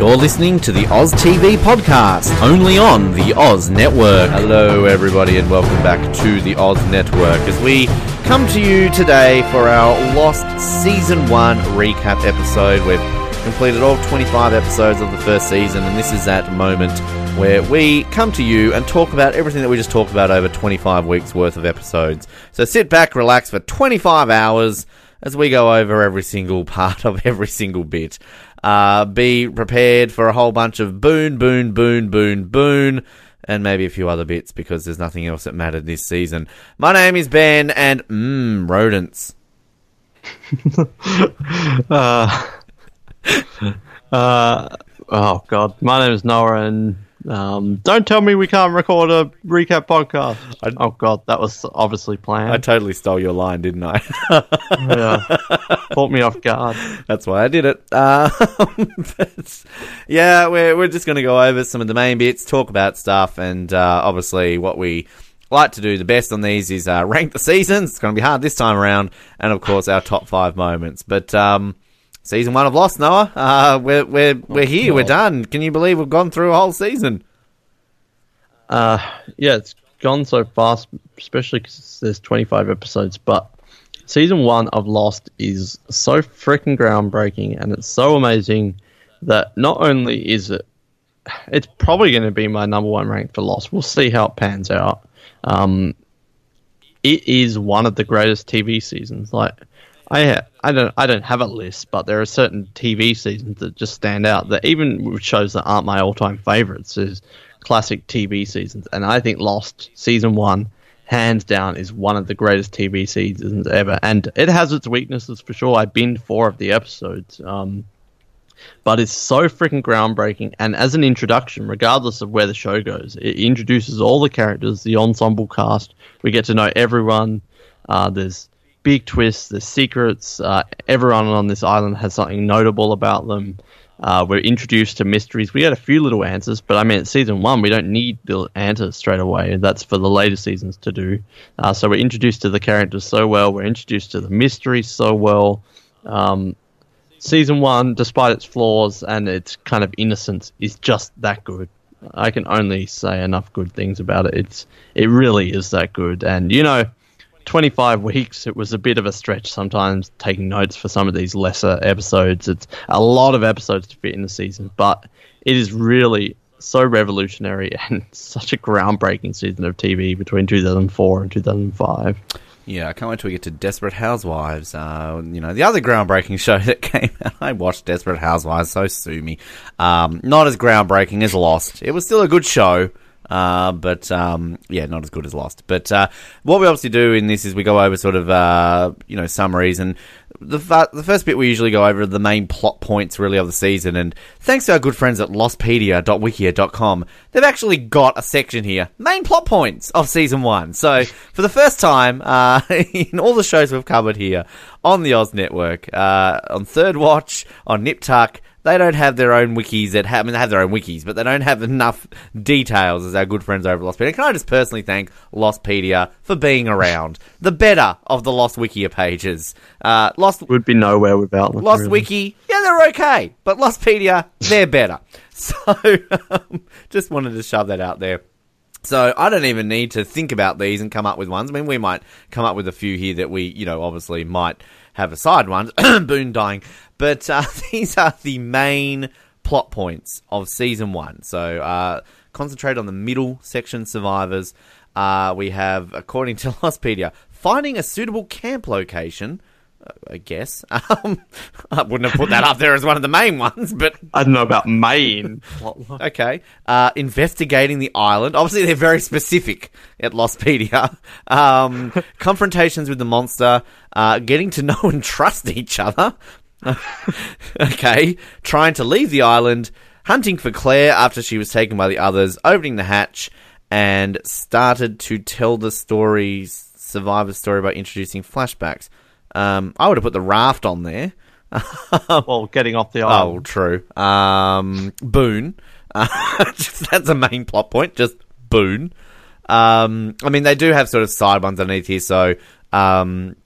You're listening to the Oz TV podcast, only on the Oz Network. Hello, everybody, and welcome back to the Oz Network as we come to you today for our Lost Season 1 recap episode. We've completed all 25 episodes of the first season, and this is that moment where we come to you and talk about everything that we just talked about over 25 weeks worth of episodes. So sit back, relax for 25 hours as we go over every single part of every single bit. Uh, be prepared for a whole bunch of boon, boon, boon, boon, boon, and maybe a few other bits because there's nothing else that mattered this season. My name is Ben, and mmm, rodents. uh, uh, oh god, my name is Noah, and um, don't tell me we can't record a recap podcast. I, oh god, that was obviously planned. I totally stole your line, didn't I? yeah, caught me off guard. That's why I did it. Uh, but, yeah, we're we're just going to go over some of the main bits, talk about stuff, and uh, obviously what we like to do the best on these is uh, rank the seasons. It's going to be hard this time around, and of course our top five moments. But um, season one of Lost, Noah. Uh, we're we're we're here. We're done. Can you believe we've gone through a whole season? Uh, yeah, it's gone so fast, especially because there's 25 episodes. But season one of Lost is so freaking groundbreaking, and it's so amazing that not only is it, it's probably going to be my number one rank for Lost. We'll see how it pans out. Um, it is one of the greatest TV seasons. Like I I don't I don't have a list, but there are certain TV seasons that just stand out. That even shows that aren't my all time favorites is classic TV seasons, and I think Lost season one, hands down, is one of the greatest TV seasons ever. And it has its weaknesses for sure. I binned four of the episodes. Um, but it's so freaking groundbreaking. And as an introduction, regardless of where the show goes, it introduces all the characters, the ensemble cast. We get to know everyone. Uh, there's big twists, there's secrets. Uh, everyone on this island has something notable about them. Uh, we're introduced to mysteries. We get a few little answers, but I mean, season one, we don't need the answers straight away. That's for the later seasons to do. Uh, so we're introduced to the characters so well. We're introduced to the mystery so well. Um, season one, despite its flaws and its kind of innocence, is just that good. I can only say enough good things about it. It's it really is that good, and you know 25 weeks, it was a bit of a stretch sometimes taking notes for some of these lesser episodes. It's a lot of episodes to fit in the season, but it is really so revolutionary and such a groundbreaking season of TV between 2004 and 2005. Yeah, I can't wait till we get to Desperate Housewives. Uh, you know, the other groundbreaking show that came out. I watched Desperate Housewives, so sue me. Um, not as groundbreaking as Lost. It was still a good show. Uh, but um, yeah, not as good as Lost. But uh, what we obviously do in this is we go over sort of uh, you know summaries, and the the first bit we usually go over the main plot points really of the season. And thanks to our good friends at lostpedia.wikia.com, they've actually got a section here, main plot points of season one. So for the first time uh, in all the shows we've covered here on the Oz Network, uh, on Third Watch, on Nip Tuck they don't have their own wikis that have, I mean, they have their own wikis, but they don't have enough details as our good friends over at Lostpedia. Can I just personally thank Lostpedia for being around? The better of the Lost Wikia pages. Uh, Lost would be nowhere without them. Lost really. Wiki, yeah, they're okay, but Lostpedia, they're better. So, um, just wanted to shove that out there. So I don't even need to think about these and come up with ones. I mean, we might come up with a few here that we, you know, obviously might have aside ones. Boone dying. But uh, these are the main plot points of season one. So uh, concentrate on the middle section survivors. Uh, we have, according to Lostpedia, finding a suitable camp location I guess. Um, I wouldn't have put that up there as one of the main ones, but I don't know about main. okay, uh, investigating the island. Obviously, they're very specific at Lostpedia. Um, confrontations with the monster, uh, getting to know and trust each other. okay, trying to leave the island, hunting for Claire after she was taken by the others, opening the hatch, and started to tell the story, survivor story by introducing flashbacks. Um, I would have put the raft on there. well, getting off the island. Oh, true. Um, Boone. Uh, that's a main plot point. Just Boone. Um, I mean, they do have sort of side ones underneath here. So, um,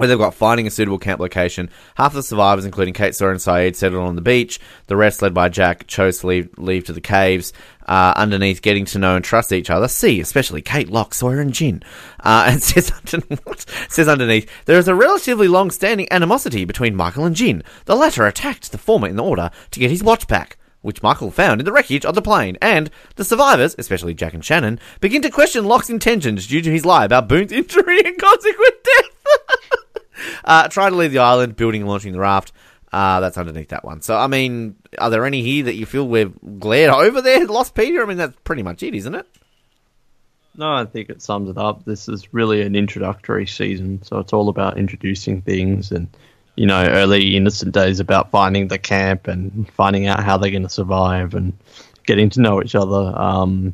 where they've got finding a suitable camp location. Half the survivors, including Kate, Sawyer, and Sayid, settled on the beach. The rest, led by Jack, chose to leave, leave to the caves. Uh, underneath, getting to know and trust each other. See, especially Kate, Locke, Sawyer, and Jin. Uh, and says, under- says underneath, there is a relatively long-standing animosity between Michael and Jin. The latter attacked the former in the order to get his watch back which Michael found in the wreckage of the plane, and the survivors, especially Jack and Shannon, begin to question Locke's intentions due to his lie about Boone's injury and consequent death. uh, try to leave the island, building and launching the raft. Uh, that's underneath that one. So, I mean, are there any here that you feel we've glared over there, Lostpedia? I mean, that's pretty much it, isn't it? No, I think it sums it up. This is really an introductory season, so it's all about introducing things and you know, early innocent days about finding the camp and finding out how they're going to survive and getting to know each other. Um,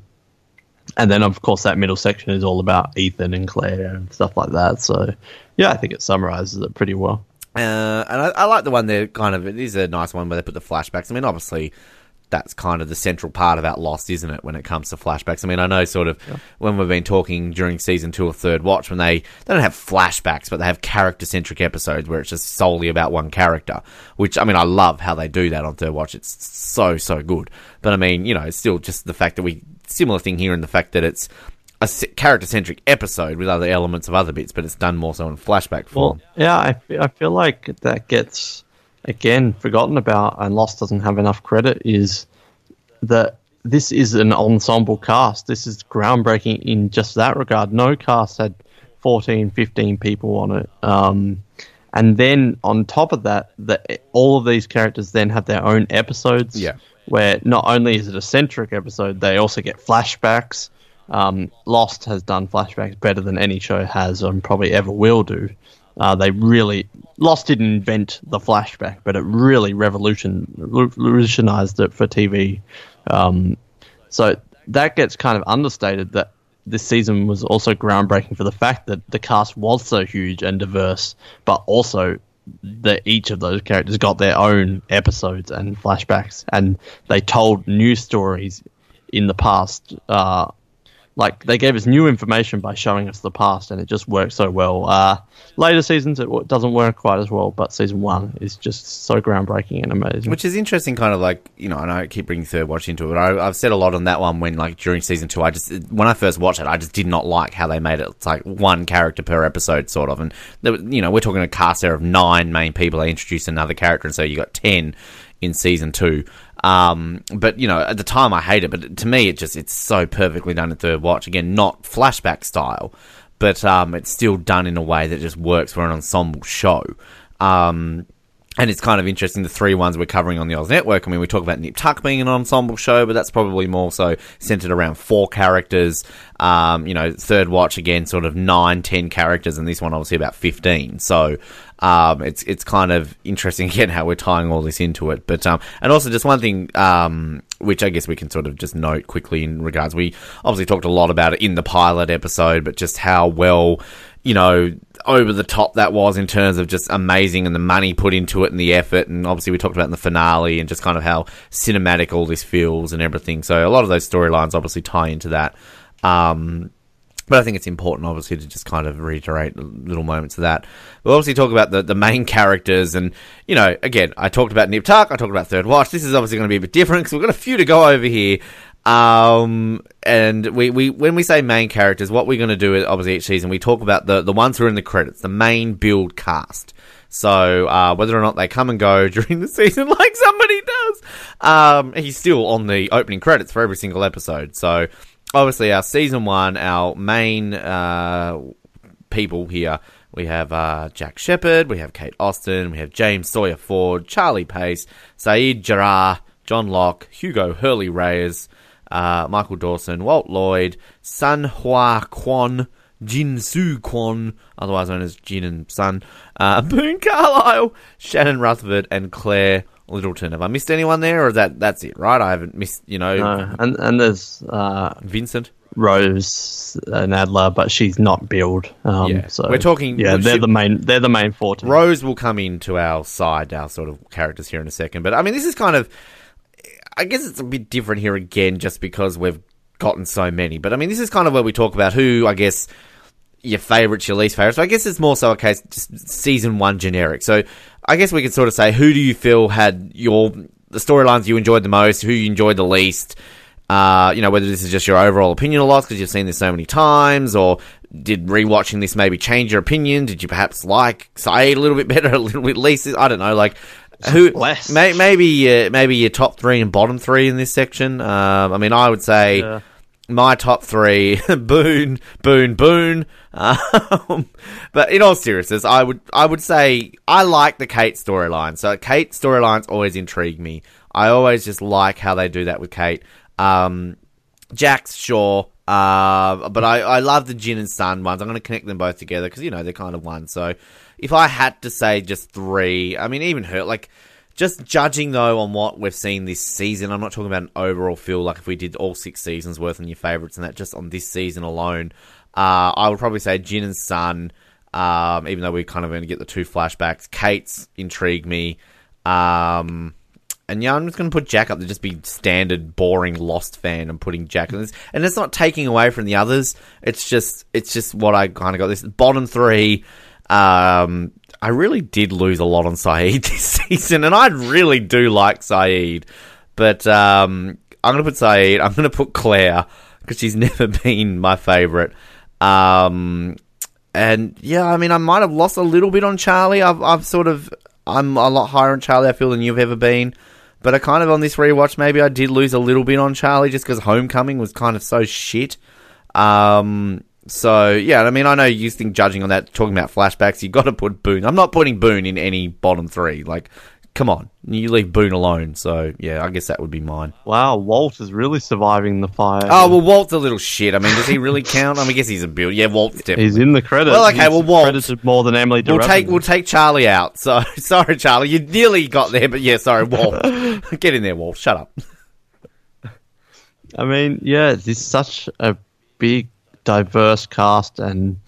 and then, of course, that middle section is all about Ethan and Claire and stuff like that. So, yeah, I think it summarizes it pretty well. Uh, and I, I like the one there. Kind of, it is a nice one where they put the flashbacks. I mean, obviously, that's kind of the central part about Lost, isn't it? When it comes to flashbacks. I mean, I know sort of yeah. when we've been talking during season two or third watch, when they they don't have flashbacks, but they have character centric episodes where it's just solely about one character. Which I mean, I love how they do that on third watch. It's so so good. But I mean, you know, it's still just the fact that we similar thing here in the fact that it's a character centric episode with other elements of other bits, but it's done more so in flashback form. Well, yeah, I, I feel like that gets again forgotten about and Lost doesn't have enough credit is that this is an ensemble cast. This is groundbreaking in just that regard. No cast had 14, 15 people on it. Um, and then on top of that, the, all of these characters then have their own episodes. Yeah. Where not only is it a centric episode, they also get flashbacks. Um, Lost has done flashbacks better than any show has and probably ever will do. Uh, they really Lost didn't invent the flashback, but it really revolution revolutionized it for TV. Um, so that gets kind of understated that this season was also groundbreaking for the fact that the cast was so huge and diverse, but also that each of those characters got their own episodes and flashbacks, and they told new stories in the past uh, like they gave us new information by showing us the past, and it just worked so well. Uh, later seasons it doesn't work quite as well, but season one is just so groundbreaking and amazing. Which is interesting, kind of like you know, and I keep bringing third watch into it, but I, have said a lot on that one when like during season two, I just when I first watched it, I just did not like how they made it. It's like one character per episode, sort of, and you know, we're talking a cast there of nine main people. They introduced another character, and so you got ten in season two. Um, but you know, at the time I hate it, but to me it just it's so perfectly done in third watch. Again, not flashback style, but um, it's still done in a way that just works for an ensemble show. Um, and it's kind of interesting the three ones we're covering on the Oz Network. I mean, we talk about Nip Tuck being an ensemble show, but that's probably more so centered around four characters. Um, you know, Third Watch again, sort of nine, ten characters, and this one obviously about fifteen. So um, it's it's kind of interesting again how we're tying all this into it. But um, and also just one thing um, which I guess we can sort of just note quickly in regards. We obviously talked a lot about it in the pilot episode, but just how well you know over the top that was in terms of just amazing and the money put into it and the effort. And obviously, we talked about in the finale and just kind of how cinematic all this feels and everything. So, a lot of those storylines obviously tie into that. Um, but I think it's important, obviously, to just kind of reiterate little moments of that. We'll obviously talk about the, the main characters, and, you know, again, I talked about Nip Tuck, I talked about Third Watch. This is obviously going to be a bit different because we've got a few to go over here. Um, and we, we when we say main characters, what we're going to do is obviously each season we talk about the the ones who are in the credits, the main build cast. So uh, whether or not they come and go during the season, like somebody does, um, he's still on the opening credits for every single episode. So obviously, our season one, our main uh, people here. We have uh, Jack Shephard, we have Kate Austin, we have James Sawyer Ford, Charlie Pace, Sayid Jarrah, John Locke, Hugo Hurley Reyes, uh, Michael Dawson, Walt Lloyd, Sun Hua Kwon, Jin Su Kwon, otherwise known as Jin and Sun, uh, Boone Carlyle, Shannon Rutherford, and Claire Littleton. Have I missed anyone there, or that that's it? Right? I haven't missed. You know, no. and and there's uh, Vincent. Rose Nadler, but she's not billed. Um, yeah, so we're talking. Yeah, they're she, the main. They're the main four. Rose will come into our side, our sort of characters here in a second. But I mean, this is kind of I guess it's a bit different here again, just because we've gotten so many. But I mean, this is kind of where we talk about who, I guess, your favorites, your least favorites. So I guess it's more so a case just season one generic. So I guess we could sort of say who do you feel had your the storylines you enjoyed the most, who you enjoyed the least. Uh, you know, whether this is just your overall opinion or loss because you've seen this so many times, or did rewatching this maybe change your opinion? Did you perhaps like say a little bit better, a little bit least? I don't know. Like, who Less. may, maybe uh, maybe your top three and bottom three in this section. Um, I mean, I would say Yeah. My top three: Boone, Boone, Boone. Um, but in all seriousness, I would I would say I like the Kate storyline. So Kate storylines always intrigue me. I always just like how they do that with Kate. Um, Jack's sure, uh, but I, I love the Jin and Sun ones. I'm going to connect them both together because you know they're kind of one. So if I had to say just three, I mean even her like just judging though on what we've seen this season. I'm not talking about an overall feel like if we did all six seasons worth and your favorites and that just on this season alone. Uh, I would probably say Jin and Sun. Um, even though we're kind of going to get the two flashbacks, Kate's intrigue me. Um, and yeah, I'm just going to put Jack up to just be standard, boring Lost fan. I'm putting Jack, and it's, and it's not taking away from the others. It's just, it's just what I kind of got. This bottom three. Um, I really did lose a lot on Sayid this season, and I really do like Sayid, but um, I'm going to put Sayid. I'm going to put Claire because she's never been my favorite. Um, and yeah, I mean, I might have lost a little bit on Charlie. I've, I've sort of, I'm a lot higher on Charlie. I feel than you've ever been. But I kind of on this rewatch, maybe I did lose a little bit on Charlie just because Homecoming was kind of so shit. Um, so yeah, I mean, I know you think judging on that, talking about flashbacks, you got to put Boone. I'm not putting Boone in any bottom three. Like, come on, you leave Boone alone. So yeah, I guess that would be mine. Wow, Walt is really surviving the fire. Oh well, Walt's a little shit. I mean, does he really count? I mean, I guess he's a build. Yeah, Walt's definitely. He's in the credits. Well, okay, He's well, Walt- credited more than Emilie. We'll take we'll take Charlie out. So sorry, Charlie, you nearly got there, but yeah, sorry, Walt. Get in there, Walt. Shut up. I mean, yeah, it's such a big, diverse cast, and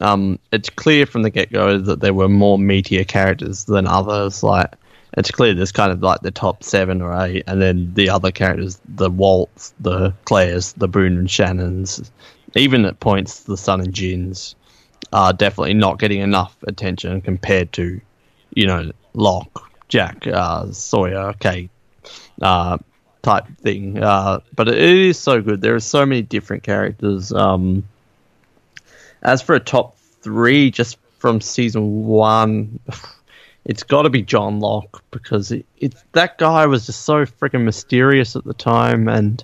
um, it's clear from the get go that there were more meatier characters than others. Like, it's clear there's kind of like the top seven or eight, and then the other characters, the Waltz, the Claires, the Boone and Shannons, even at points the Sun and Jins, are definitely not getting enough attention compared to, you know, Locke, Jack, uh, Sawyer, Kate, uh, type thing. Uh, but it is so good. There are so many different characters. Um, as for a top three, just from season one, it's got to be John Locke because it, it that guy was just so freaking mysterious at the time, and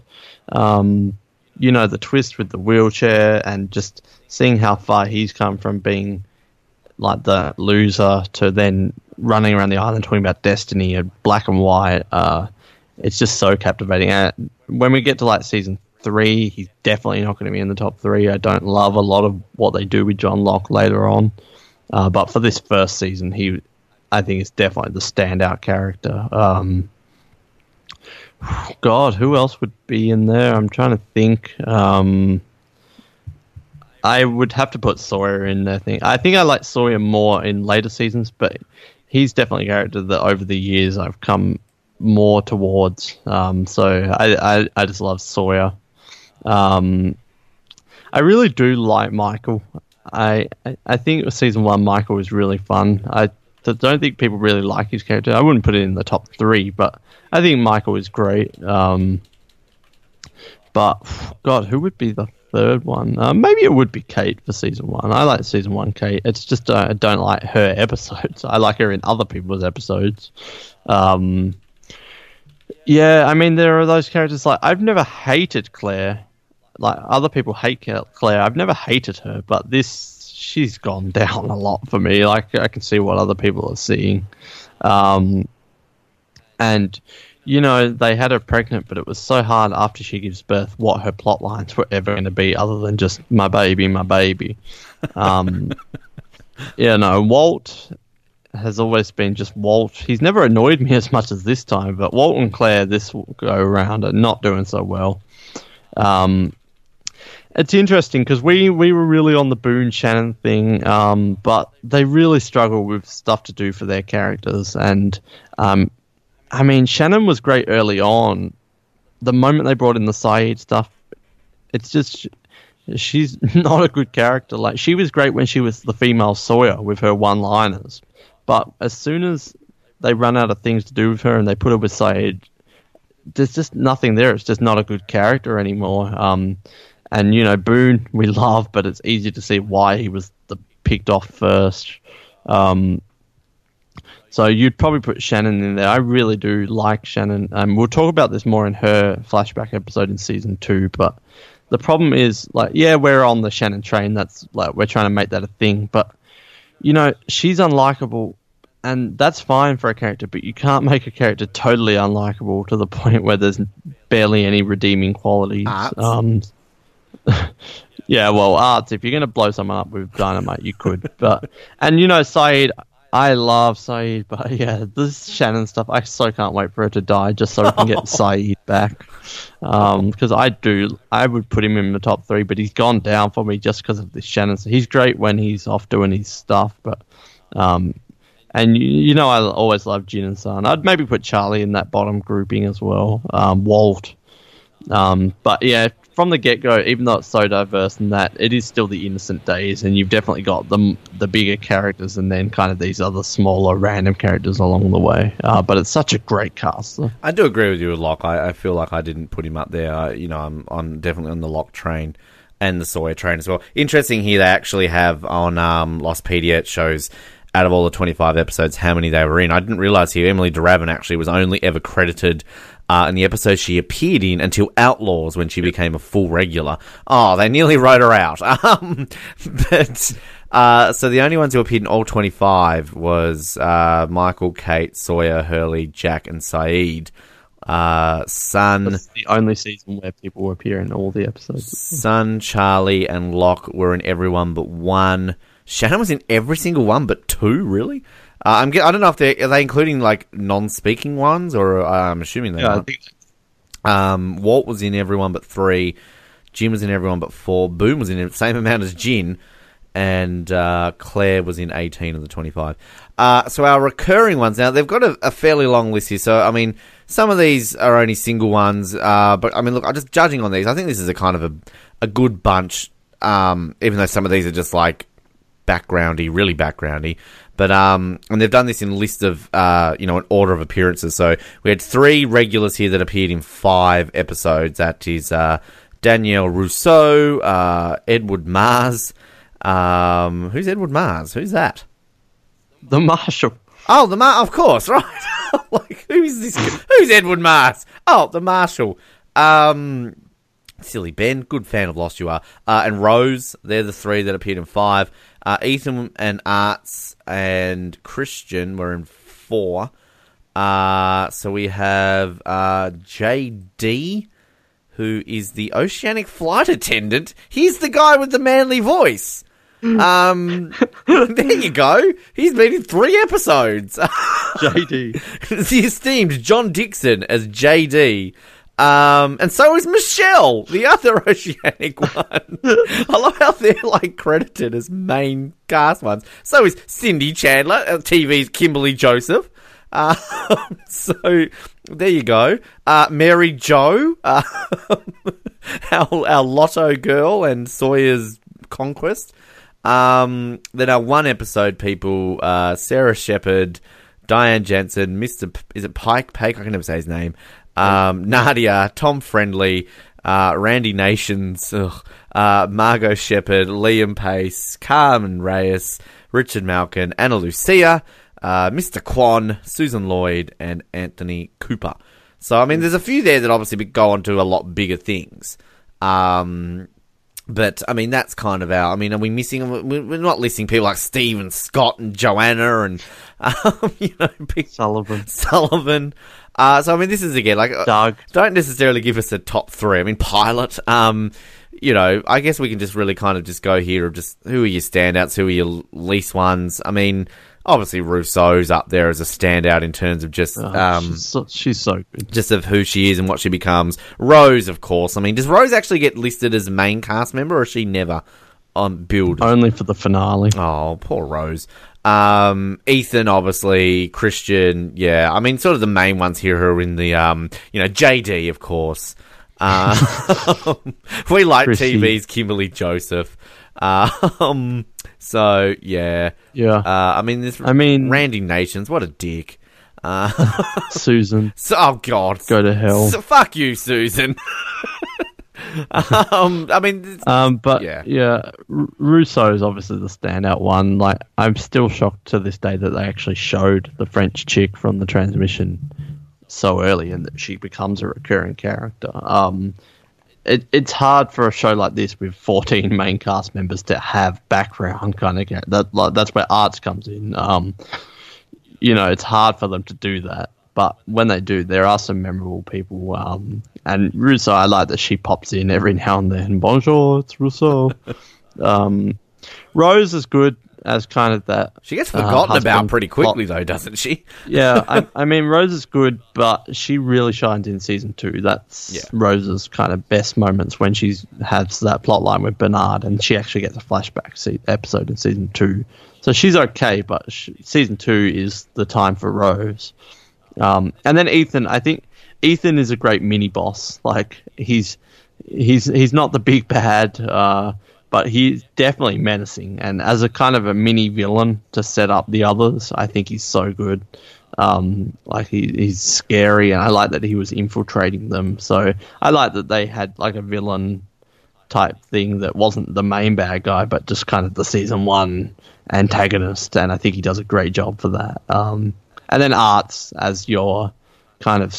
um, you know the twist with the wheelchair and just seeing how far he's come from being like the loser to then running around the island talking about destiny and black and white. Uh, it's just so captivating. And when we get to like season three, he's definitely not going to be in the top three. I don't love a lot of what they do with John Locke later on, uh, but for this first season, he, I think, is definitely the standout character. Um, God, who else would be in there? I'm trying to think. Um, I would have to put Sawyer in. I think. I think I like Sawyer more in later seasons, but he's definitely a character that over the years I've come more towards. Um, so I, I, I just love Sawyer. Um, I really do like Michael. I I- think season one Michael was really fun. I don't think people really like his character. I wouldn't put it in the top three, but I think Michael is great. Um, but God, who would be the third one? Uh, maybe it would be Kate for season one. I like season one Kate. It's just uh, I don't like her episodes. I like her in other people's episodes. Um, yeah, I mean there are those characters like I've never hated Claire. Like other people hate Claire. I've never hated her, but this she's gone down a lot for me. Like I can see what other people are seeing. Um, and you know they had her pregnant, but it was so hard after she gives birth what her plot lines were ever going to be, other than just my baby, my baby. Um, yeah, no, Walt has always been just Walt. He's never annoyed me as much as this time, but Walt and Claire this go around are not doing so well. Um, it's interesting because we, we were really on the Boone Shannon thing, um, but they really struggle with stuff to do for their characters. And um, I mean, Shannon was great early on. The moment they brought in the Sayid stuff, it's just she's not a good character. Like she was great when she was the female Sawyer with her one-liners, but as soon as they run out of things to do with her and they put her with there's just nothing there. It's just not a good character anymore. Um, and you know, Boone we love, but it's easy to see why he was the picked off first. Um, so you'd probably put Shannon in there. I really do like Shannon. Um, we'll talk about this more in her flashback episode in season two. But the problem is, like, yeah, we're on the Shannon train. That's like we're trying to make that a thing. But you know, she's unlikable, and that's fine for a character. But you can't make a character totally unlikable to the point where there's barely any redeeming qualities. Arzt. Um, yeah, well, Arzt. If you're going to blow someone up with dynamite, you could. But and you know, Sayid, I love Sayid, but yeah, this Shannon stuff. I so can't wait for her to die, just so we can get Sayid back. Because I do, I would put him in the top three, but he's gone down for me just because of this Shannon. So he's great when he's off doing his stuff, but um, and you, you know, I always love Jin and San. I'd maybe put Charlie in that bottom grouping as well. Um, Walt. Um, but yeah, from the get go, even though it's so diverse and that, it is still the innocent days, and you've definitely got the the bigger characters and then kind of these other smaller random characters along the way. Uh, but it's such a great cast. I do agree with you with Locke. I, I feel like I didn't put him up there. You know, I'm I'm definitely on the Locke train and the Sawyer train as well. Interesting here, they actually have on um, Lostpedia, it shows out of all the 25 episodes how many they were in. I didn't realize here Emilie de Ravin actually was only ever credited uh, in the episode she appeared in until Outlaws when she became a full regular. Oh, they nearly wrote her out. Um, but uh, so the only ones who appeared in all 25 was uh, Michael, Kate, Sawyer, Hurley, Jack, and Sayid. Uh, Sun, the only season where people appear in all the episodes. Sun, Charlie, and Locke were in everyone but one. Shannon was in every single one but two. Really? Uh, I'm. I don't know if they are they including like non-speaking ones or uh, I'm assuming they Yeah, are. Um, Walt was in everyone but three. Jin was in everyone but four. Boone was in the same amount as Jin. And uh, Claire was in 18 of the 25. Uh, so our recurring ones, now they've got a, a fairly long list here. So, I mean, some of these are only single ones. Uh, but, I mean, look, I'm just judging on these. I think this is a kind of a, a good bunch, um, even though some of these are just like backgroundy, really backgroundy. But um, and they've done this in list of uh, you know, an order of appearances. So we had three regulars here that appeared in five episodes. That is uh, Danielle Rousseau, uh, Edward Mars. Um, who's Edward Mars? Who's that? the Marshal. Oh, the Mar, of course, right? like, who's this? Who's Edward Mars? Oh, the Marshal. Um, silly Ben, good fan of Lost you are. Uh, and Rose, they're the three that appeared in five. Uh, Ethan and Arzt and Christian were in four. Uh, so we have uh, JD, who is the oceanic flight attendant. He's the guy with the manly voice. Um, there you go. He's been in three episodes. JD. the esteemed John Dixon as JD. Um, and so is Michelle, the other oceanic one. I love how they're like credited as main cast ones. So is Cindy Chandler, uh, TV's Kimberly Joseph. Um, so there you go. Uh, Mary Jo, uh, our, our Lotto girl and Sawyer's conquest. Um, then our one episode people, uh, Sarah Shephard, Diane Janssen, Mr. P- is it Pike? Pike? I can never say his name. Um, Nadia, Tom Friendly, uh, Randy Nations, ugh, uh, Margo Shephard, Liam Pace, Carmen Reyes, Richard Malkin, Ana Lucia, uh, Mr. Kwon, Susan Lloyd, and Anthony Cooper. So, I mean, there's a few there that obviously go on to a lot bigger things. Um, but I mean, that's kind of our. I mean, are we missing? We're we're not listing people like Steve and Scott and Joanna and um, you know big Sullivan. Sullivan. Uh, so I mean, this is again like uh, Doug. Don't necessarily give us a top three. I mean, pilot. Um, you know, I guess we can just really kind of just go here of just who are your standouts, who are your least ones. I mean, obviously Rousseau's up there as a standout in terms of just Oh, um, she's, so, she's so good. just of who she is and what she becomes. Rose, of course. I mean, does Rose actually get listed as main cast member, or is she never on build? Only for the finale. Oh, poor Rose. Um, Ethan, obviously, Christian, yeah. I mean, sort of the main ones here who are in the, um, you know, JD, of course. Uh, we like. TV's Kimberly Joseph. Um, so yeah, Yeah. uh, I mean, this. I mean- Randy Nations, what a dick. Uh, Susan, so, oh God, go to hell. So- fuck you, Susan. um, I mean, Um, but Yeah. yeah, R- Rousseau is obviously the standout one. Like, I'm still shocked to this day that they actually showed the French chick from the transmission so early and that she becomes a recurring character. Um, it, it's hard for a show like this with 14 main cast members to have background kind of. That like, that's where Arzt comes in. Um, you know, it's hard for them to do that. But when they do, there are some memorable people. Um, and Rousseau, I like that she pops in every now and then. Bonjour, it's Rousseau. um, Rose is good as kind of that. she gets uh, forgotten about husband pretty plot. quickly, though, doesn't she? Yeah, I, I mean, Rose is good, but she really shines in season two. That's Yeah. Rose's kind of best moments when she has that plot line with Bernard, and she actually gets a flashback se- episode in season two. So she's okay, but sh season two is the time for Rose. Um, and then Ethan, I think Ethan is a great mini boss. Like he's he's he's not the big bad, uh, but he's definitely menacing. And as a kind of a mini villain to set up the others, I think he's so good. Um, like he, he's scary, and I like that he was infiltrating them. So I like that they had like a villain type thing that wasn't the main bad guy, but just kind of the season one antagonist, and I think he does a great job for that. Um, and then Arzt as your kind of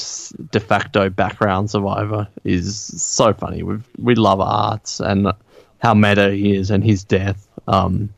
de facto background survivor is so funny. We we love Arzt and how meta he is, and his death. Um,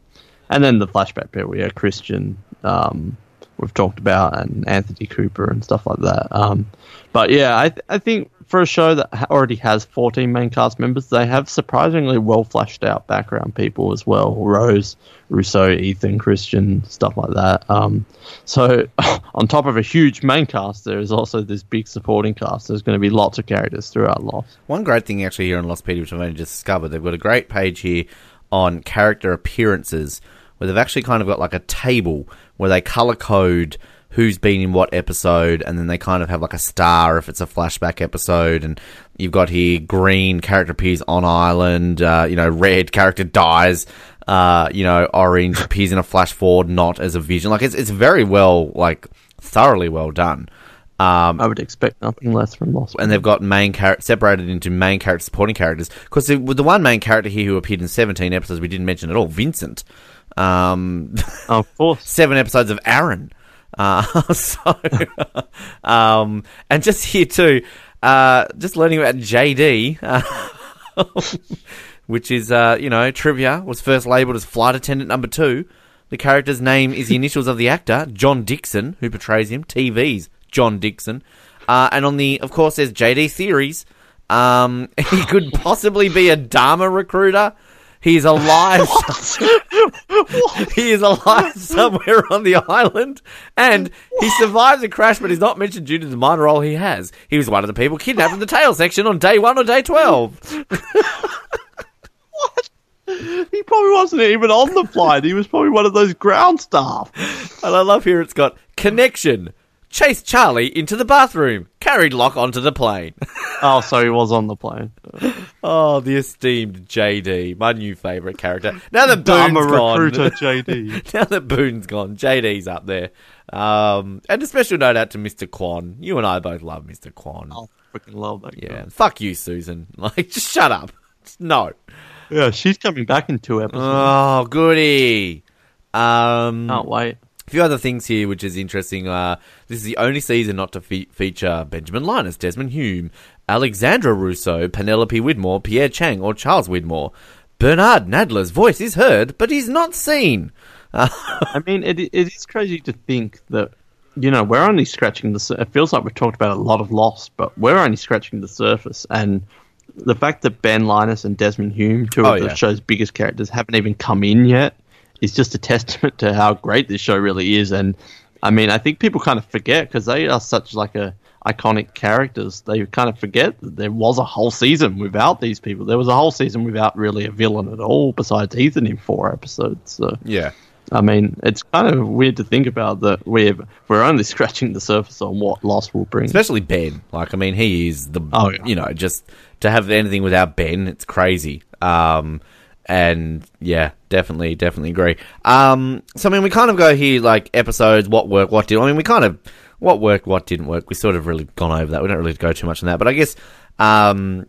and then the flashback bit where Christian um, we've talked about and Anthony Cooper and stuff like that. Um, but yeah, I th- I think for a show that already has 14 main cast members, they have surprisingly well fleshed out background people as well. Rose, Rousseau, Ethan, Christian, stuff like that. Um, so on top of a huge main cast, there is also this big supporting cast. There's going to be lots of characters throughout Lost. One great thing actually here on Lost Lostpedia, which I've only just discovered, they've got a great page here on character appearances, where they've actually kind of got like a table where they color code who's been in what episode, and then they kind of have like a star if it's a flashback episode, and you've got here green character appears on island, uh, you know, red character dies, uh, you know, orange appears in a flash forward, not as a vision. Like it's it's very well, like thoroughly well done. Um, I would expect nothing less from Lost. and they've got main character separated into main character supporting characters because with the one main character here who appeared in 17 episodes we didn't mention at all vincent um, of course. seven episodes of aaron uh, so um, and just here too uh, just learning about jd uh, which is uh, you know trivia was first labeled as flight attendant number two. The character's name is the initials of the actor john dixon who portrays him. Tv's john dixon. Uh, and on the of course there's jd theories. Um, he could possibly be a dharma recruiter he's alive he is alive somewhere on the island, and he survives a crash, but he's not mentioned due to the minor role he has. He was one of the people kidnapped in the tail section on day one or day twelve. what? He probably wasn't even on the flight. He was probably one of those ground staff. And I love here it's got connection. Chased Charlie into the bathroom. Carried Locke onto the plane. Oh, so he was on the plane. oh, the esteemed JD, my new favourite character. Now that I'm Boone's a gone, JD. now that Boone's gone, JD's up there. Um, and a special note out to Mr. Kwon. You and I both love Mr. Kwon. I freaking love that. Yeah, fuck you, Susan. Like, just shut up. Just no. yeah. She's coming back in two episodes. Oh, goody. Um, Can't wait. Few other things here, which is interesting. Uh, this is the only season not to fe- feature Benjamin Linus, Desmond Hume, Alexandra Rousseau, Penelope Widmore, Pierre Chang, or Charles Widmore. Bernard Nadler's voice is heard, but he's not seen. I mean, it it is crazy to think that you know we're only scratching the. sur- It feels like we've talked about a lot of loss, but we're only scratching the surface. And the fact that Ben Linus and Desmond Hume, two of yeah. the show's biggest characters, haven't even come in yet, is just a testament to how great this show really is. And I mean, I think people kind of forget because they are such like a iconic characters. They kind of forget that there was a whole season without these people. There was a whole season without really a villain at all, besides Ethan in four episodes. So Yeah. I mean, it's kind of weird to think about that we're we're only scratching the surface on what Lost will bring. Especially Ben. Like, I mean, he is the. Oh, yeah. You know, just to have anything without Ben, it's crazy. Um, and yeah, definitely, definitely agree. Um, so I mean, we kind of go here like episodes, what worked, what didn't. I mean, we kind of what worked, what didn't work. We sort of really gone over that. We don't really go too much on that, but I guess um,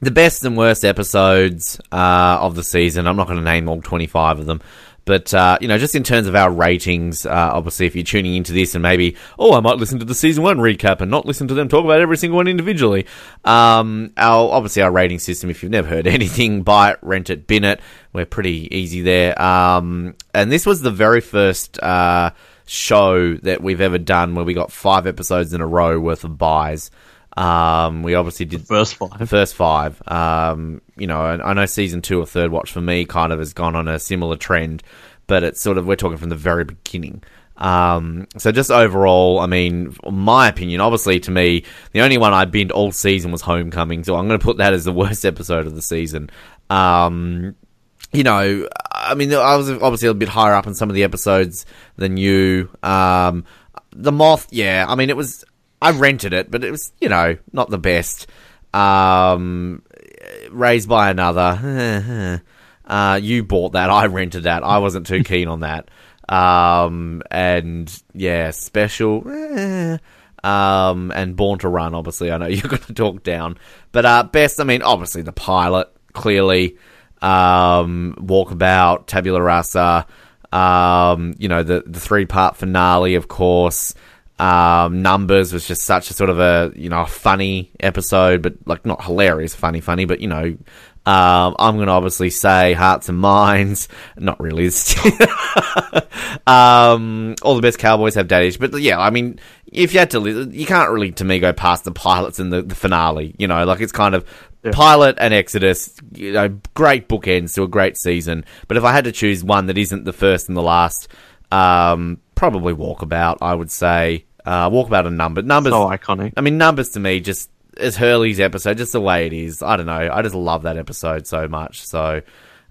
the best and worst episodes uh, of the season. I'm not going to name all 25 of them. But, uh, you know, just in terms of our ratings, uh, obviously, if you're tuning into this and maybe, oh, I might listen to the season one recap and not listen to them talk about every single one individually. Um, our, obviously, our rating system, if you've never heard anything, buy it, rent it, bin it. We're pretty easy there. Um, and this was the very first, uh, show that we've ever done where we got five episodes in a row worth of buys. Um, we obviously did First five. the first five. Um, you know, and I know season two or third watch for me kind of has gone on a similar trend, but it's sort of we're talking from the very beginning. Um, so just overall, I mean, my opinion, obviously to me, the only one I binned all season was Homecoming, so I'm going to put that as the worst episode of the season. Um, you know, I mean, I was obviously a bit higher up in some of the episodes than you. Um, the moth, yeah, I mean, it was. I rented it, but it was, you know, not the best. Um, raised by another. Uh, you bought that. I rented that. I wasn't too keen on that. Um, and yeah, special. Um, and Born to Run. Obviously, I know you're going to talk down, but uh, best. I mean, obviously the pilot. Clearly, um, Walkabout, Tabula Rasa. Um, you know the the three part finale, of course. Um, Numbers was just such a sort of a you know a funny episode, but like not hilarious, funny, funny, but you know. Um, I'm going to obviously say Hearts and Minds. Not really. um, all the best Cowboys have daddies. But yeah, I mean, if you had to, you can't really, to me, go past the pilots and the, the finale. You know, like it's kind of pilot and Exodus, you know, great bookends to a great season. But if I had to choose one that isn't the first and the last, um, probably Walkabout, I would say. Uh, Walkabout and Number. Numbers. So iconic. I mean, numbers to me just as Hurley's episode, just the way it is. I don't know. I just love that episode so much. So,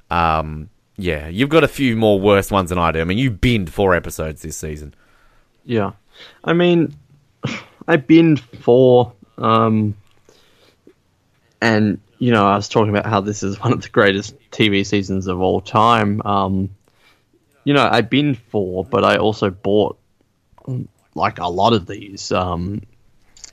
um, yeah, you've got a few more worse ones than I do. I mean, you binned four episodes this season. Yeah, I mean, I binned four, um, and you know, I was talking about how this is one of the greatest TV seasons of all time. Um, you know, I binned four, but I also bought like a lot of these, um,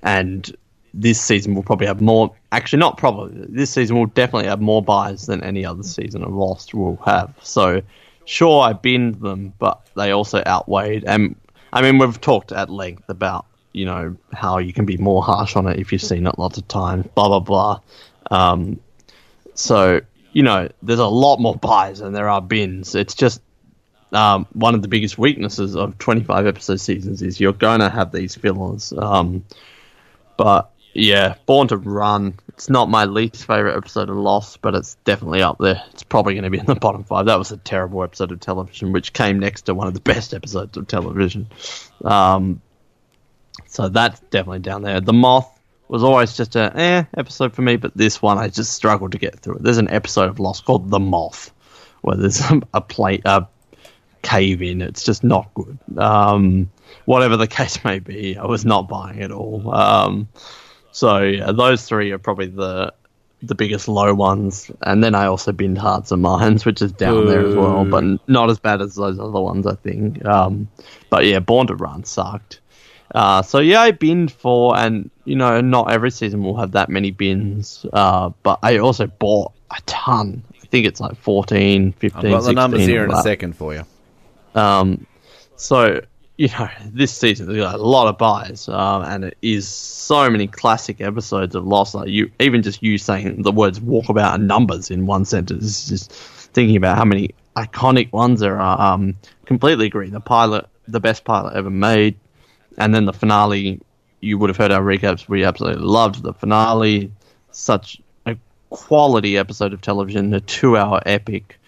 and this season we'll probably have more. Actually, not probably. This season we'll definitely have more buys than any other season of Lost will have. So, sure, I binned them, but they also outweighed. And I mean, we've talked at length about you know how you can be more harsh on it if you've seen it lots of times. Blah blah blah. Um, so you know, there's a lot more buys than there are bins. It's just um, one of the biggest weaknesses of 25 episode seasons is you're going to have these fillers. Um, but yeah, Born to Run. It's not my least favorite episode of Lost, but it's definitely up there. It's probably going to be in the bottom five. That was a terrible episode of television, which came next to one of the best episodes of television. Um, so that's definitely down there. The Moth was always just a eh episode for me, but this one I just struggled to get through. There's an episode of Lost called The Moth, where there's a plate, a cave in. It's just not good. Um, whatever the case may be, I was not buying it all. Um, so yeah, those three are probably the the biggest low ones, and then I also binned Hearts and Minds, which is down there as well, but not as bad as those other ones, I think. Um, but yeah, Born to Run sucked. Uh, so yeah, I binned four, and you know, not every season will have that many bins. Uh, but I also bought a ton. I think it's like 14, 15, I've got the numbers here in a second for you. Um, so you know, this season there's a lot of buys, um, and it is so many classic episodes of Lost. Like you, even just you saying the words "walkabout" and numbers in one sentence, just thinking about how many iconic ones there are. Um, completely agree. The pilot, the best pilot ever made, and then the finale. You would have heard our recaps. We absolutely loved the finale. Such a quality episode of television, a two-hour epic.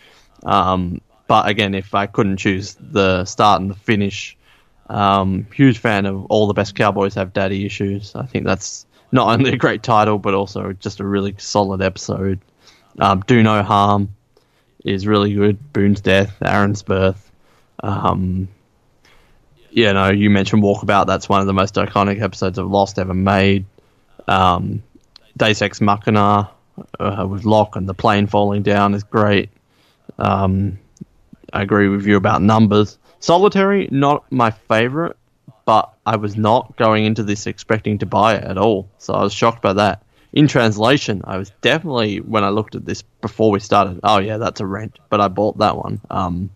Um, but again, if I couldn't choose the start and the finish, um, huge fan of all the best Cowboys have daddy issues. I think that's not only a great title, but also just a really solid episode. Um, Do no harm is really good. Boone's death, Aaron's birth. Um, you know, you mentioned Walkabout. That's one of the most iconic episodes of Lost ever made. Um, Deus Ex Machina uh, with Locke and the plane falling down is great. Um, I agree with you about numbers. Solitary, not my favorite, but I was not going into this expecting to buy it at all. So I was shocked by that. In translation, I was definitely, when I looked at this before we started, oh yeah, that's a rent, but I bought that one. Um,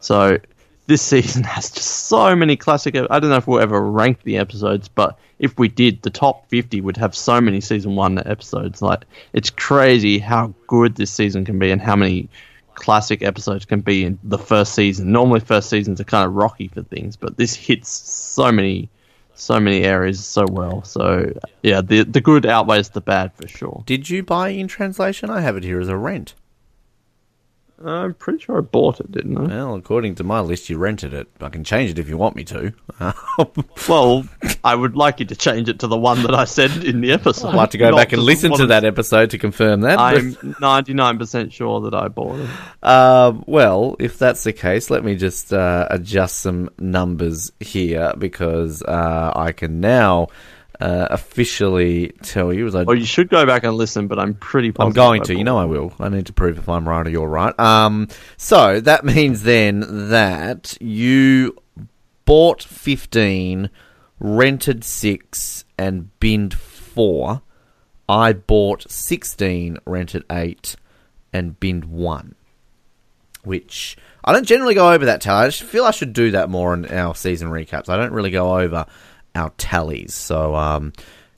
so this season has just so many classic. I don't know if we'll ever rank the episodes, but if we did, the top 50 would have so many season one episodes. Like, it's crazy how good this season can be and how many classic episodes can be in the first season. Normally, first seasons are kind of rocky for things, but this hits so many, so many areas so well. So yeah, the the good outweighs the bad for sure. Did you buy in translation? I have it here as a rent. I'm pretty sure I bought it, didn't I? Well, according to my list, you rented it. I can change it if you want me to. well, I would like you to change it to the one that I said in the episode. I'd like to go back and listen to that episode to confirm that. I'm 99% sure that I bought it. Uh, well, if that's the case, let me just uh, adjust some numbers here because uh, I can now uh, officially tell you. As I, well, you should go back and listen, but I'm pretty I'm going to. You know I will. I need to prove if I'm right or you're right. Um, so that means then that you bought 15, rented 6, and binned 4. I bought 16, rented 8, and binned 1. Which I don't generally go over that tally. I just feel I should do that more in our season recaps. I don't really go over our tallies. So, um,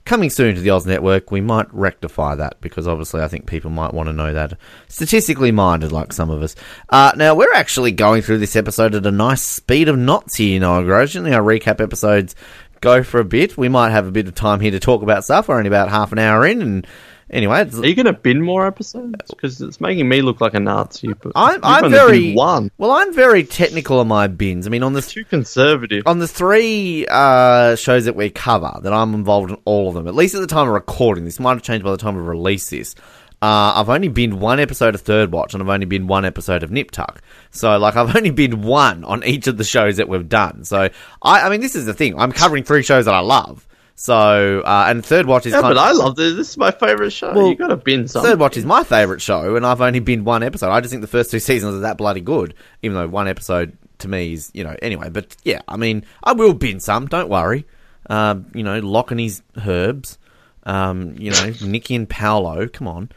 coming soon to the Oz Network, we might rectify that because obviously I think people might want to know that. Statistically minded, like some of us. Uh, now, we're actually going through this episode at a nice speed of knots here, Noah Gross. Our recap episodes go for a bit. We might have a bit of time here to talk about stuff. We're only about half an hour in, and Anyway, are you going to bin more episodes? Because it's making me look like a Nazi. But I'm, I'm very one. Well, I'm very technical on my bins. I mean, on the too conservative. On the three uh, shows that we cover, that I'm involved in all of them. At least at the time of recording, this might have changed by the time we release this. Uh, I've only been one episode of Third Watch, and I've only been one episode of Nip Tuck. So, like, I've only been one on each of the shows that we've done. So, I, I mean, this is the thing. I'm covering three shows that I love. So, uh, and Third Watch is. Yeah, but of, I love this. This is my favorite show. Well, you got to bin something. Third Watch is my favorite show, and I've only been one episode. I just think the first two seasons are that bloody good, even though one episode to me is, you know, anyway. But yeah, I mean, I will bin some. Don't worry. Um, you know, Locke and his herbs. Um, you know, Nikki and Paolo. Come on.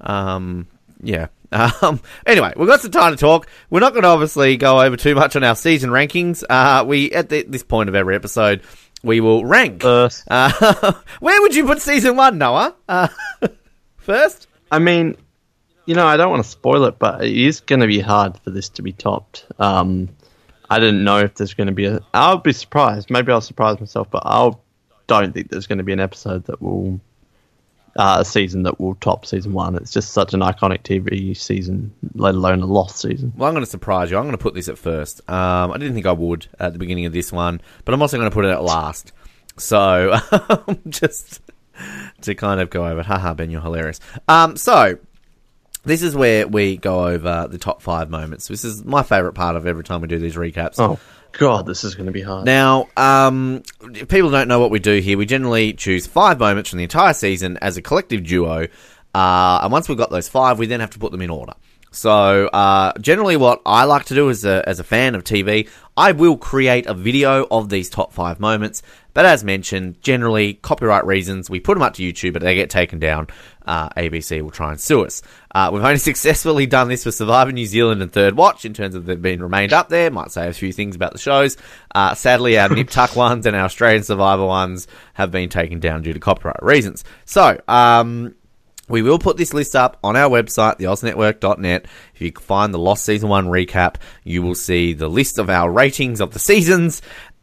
Um, yeah. Um, anyway, we've got some time to talk. We're not going to obviously go over too much on our season rankings. Uh, we at the, this point of every episode, we will rank. First. Uh, where would you put season one, Noah? Uh, first? I mean, you know, I don't want to spoil it, but it is going to be hard for this to be topped. Um, I didn't know if there's going to be a. I'll be surprised. Maybe I'll surprise myself, but I don't think there's going to be an episode that will uh, a season that will top season one. It's just such an iconic TV season, let alone a lost season. Well, I'm going to surprise you. I'm going to put this at first. Um, I didn't think I would at the beginning of this one, but I'm also going to put it at last. So, just to kind of go over, haha, Ben, you're hilarious. Um, so, this is where we go over the top five moments. This is my favourite part of every time we do these recaps. Oh. God, this is going to be hard. Now, um, if people don't know what we do here, we generally choose five moments from the entire season as a collective duo. Uh, and once we've got those five, we then have to put them in order. So, uh, generally, what I like to do as a, as a fan of TV, I will create a video of these top five moments. But as mentioned, generally, copyright reasons, we put them up to YouTube, but they get taken down. Uh, ABC will try and sue us. Uh, we've only successfully done this for Survivor New Zealand and Third Watch in terms of they've been remained up there. Might say a few things about the shows. Uh, sadly, our Nip Tuck ones and our Australian Survivor ones have been taken down due to copyright reasons. So, um, we will put this list up on our website, theoznetwork.net. If you find the Lost Season 1 recap, you will see the list of our ratings of the seasons,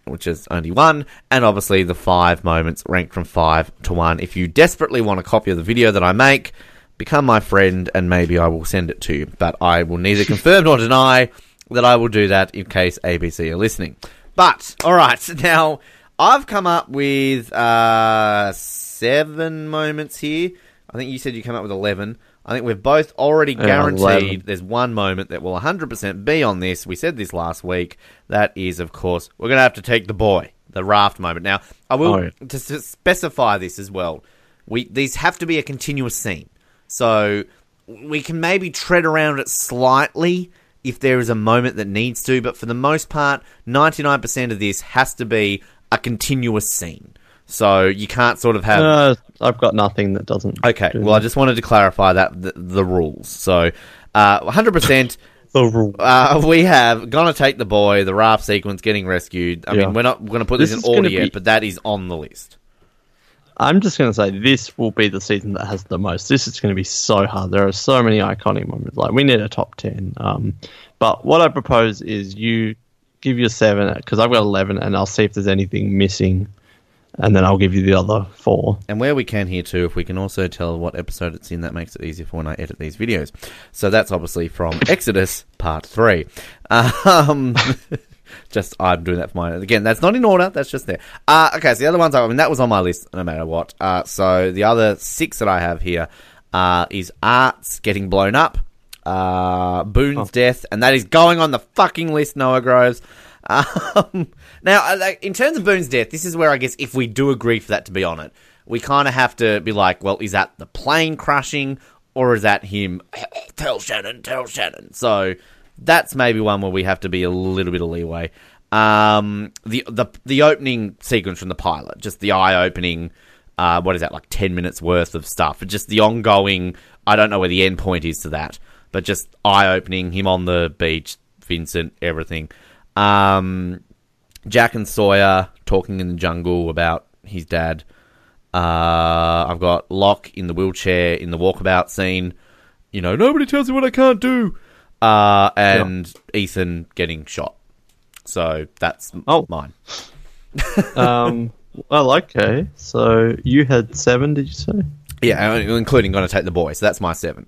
which is only one, and obviously the five moments ranked from five to one. If you desperately want a copy of the video that I make, become my friend and maybe I will send it to you. But I will neither confirm nor deny that I will do that in case ABC are listening. But, alright, now I've come up with uh, seven moments here. I think you said you came up with 11. I think we've both already guaranteed there's one moment that will 100% be on this. We said this last week. That is, of course, we're going to have to take the boy, the raft moment. Now, I will Oh, yeah. to, to specify this as well. We these have to be a continuous scene, so we can maybe tread around it slightly if there is a moment that needs to. But for the most part, 99% of this has to be a continuous scene. So you can't sort of have Uh, I've got nothing that doesn't. Okay, do well, I just wanted to clarify that the, the rules. So, uh, 100%. the rule. Uh, we have gonna take the boy, the raft sequence, getting rescued. I Yeah. mean, we're not going to put this, This in order be- yet, but that is on the list. I'm just going to say this will be the season that has the most. This is going to be so hard. There are so many iconic moments. Like we need a top ten. Um, but what I propose is you give your seven because I've got eleven, and I'll see if there's anything missing, and then I'll give you the other four. And where we can here too, if we can also tell what episode it's in, that makes it easier for when I edit these videos. So that's obviously from Exodus Part 3. Um, just, I'm doing that for my, again, that's not in order, that's just there. Uh, okay, so the other ones, I mean, that was on my list no matter what. Uh, so the other six that I have here uh, is Arzt getting blown up, uh, Boone's death, and that is going on the fucking list, Noah Groves. Um, now, in terms of Boone's death, this is where I guess if we do agree for that to be on it, we kind of have to be like, well, is that the plane crashing or is that him? tell Shannon, tell Shannon. So that's maybe one where we have to be a little bit of leeway. Um, the the the opening sequence from the pilot, just the eye opening. Uh, what is that like ten minutes worth of stuff? Just the ongoing. I don't know where the end point is to that, but just eye opening. Him on the beach, Vincent, everything. Um, Jack and Sawyer talking in the jungle about his dad. Uh, I've got Locke in the wheelchair in the walkabout scene. You know, nobody tells me what I can't do. Uh, and Ethan getting shot. So that's Oh. mine. Um, well, okay. So you had seven, did you say? Yeah, uh, including going to take the boy. So that's my seven.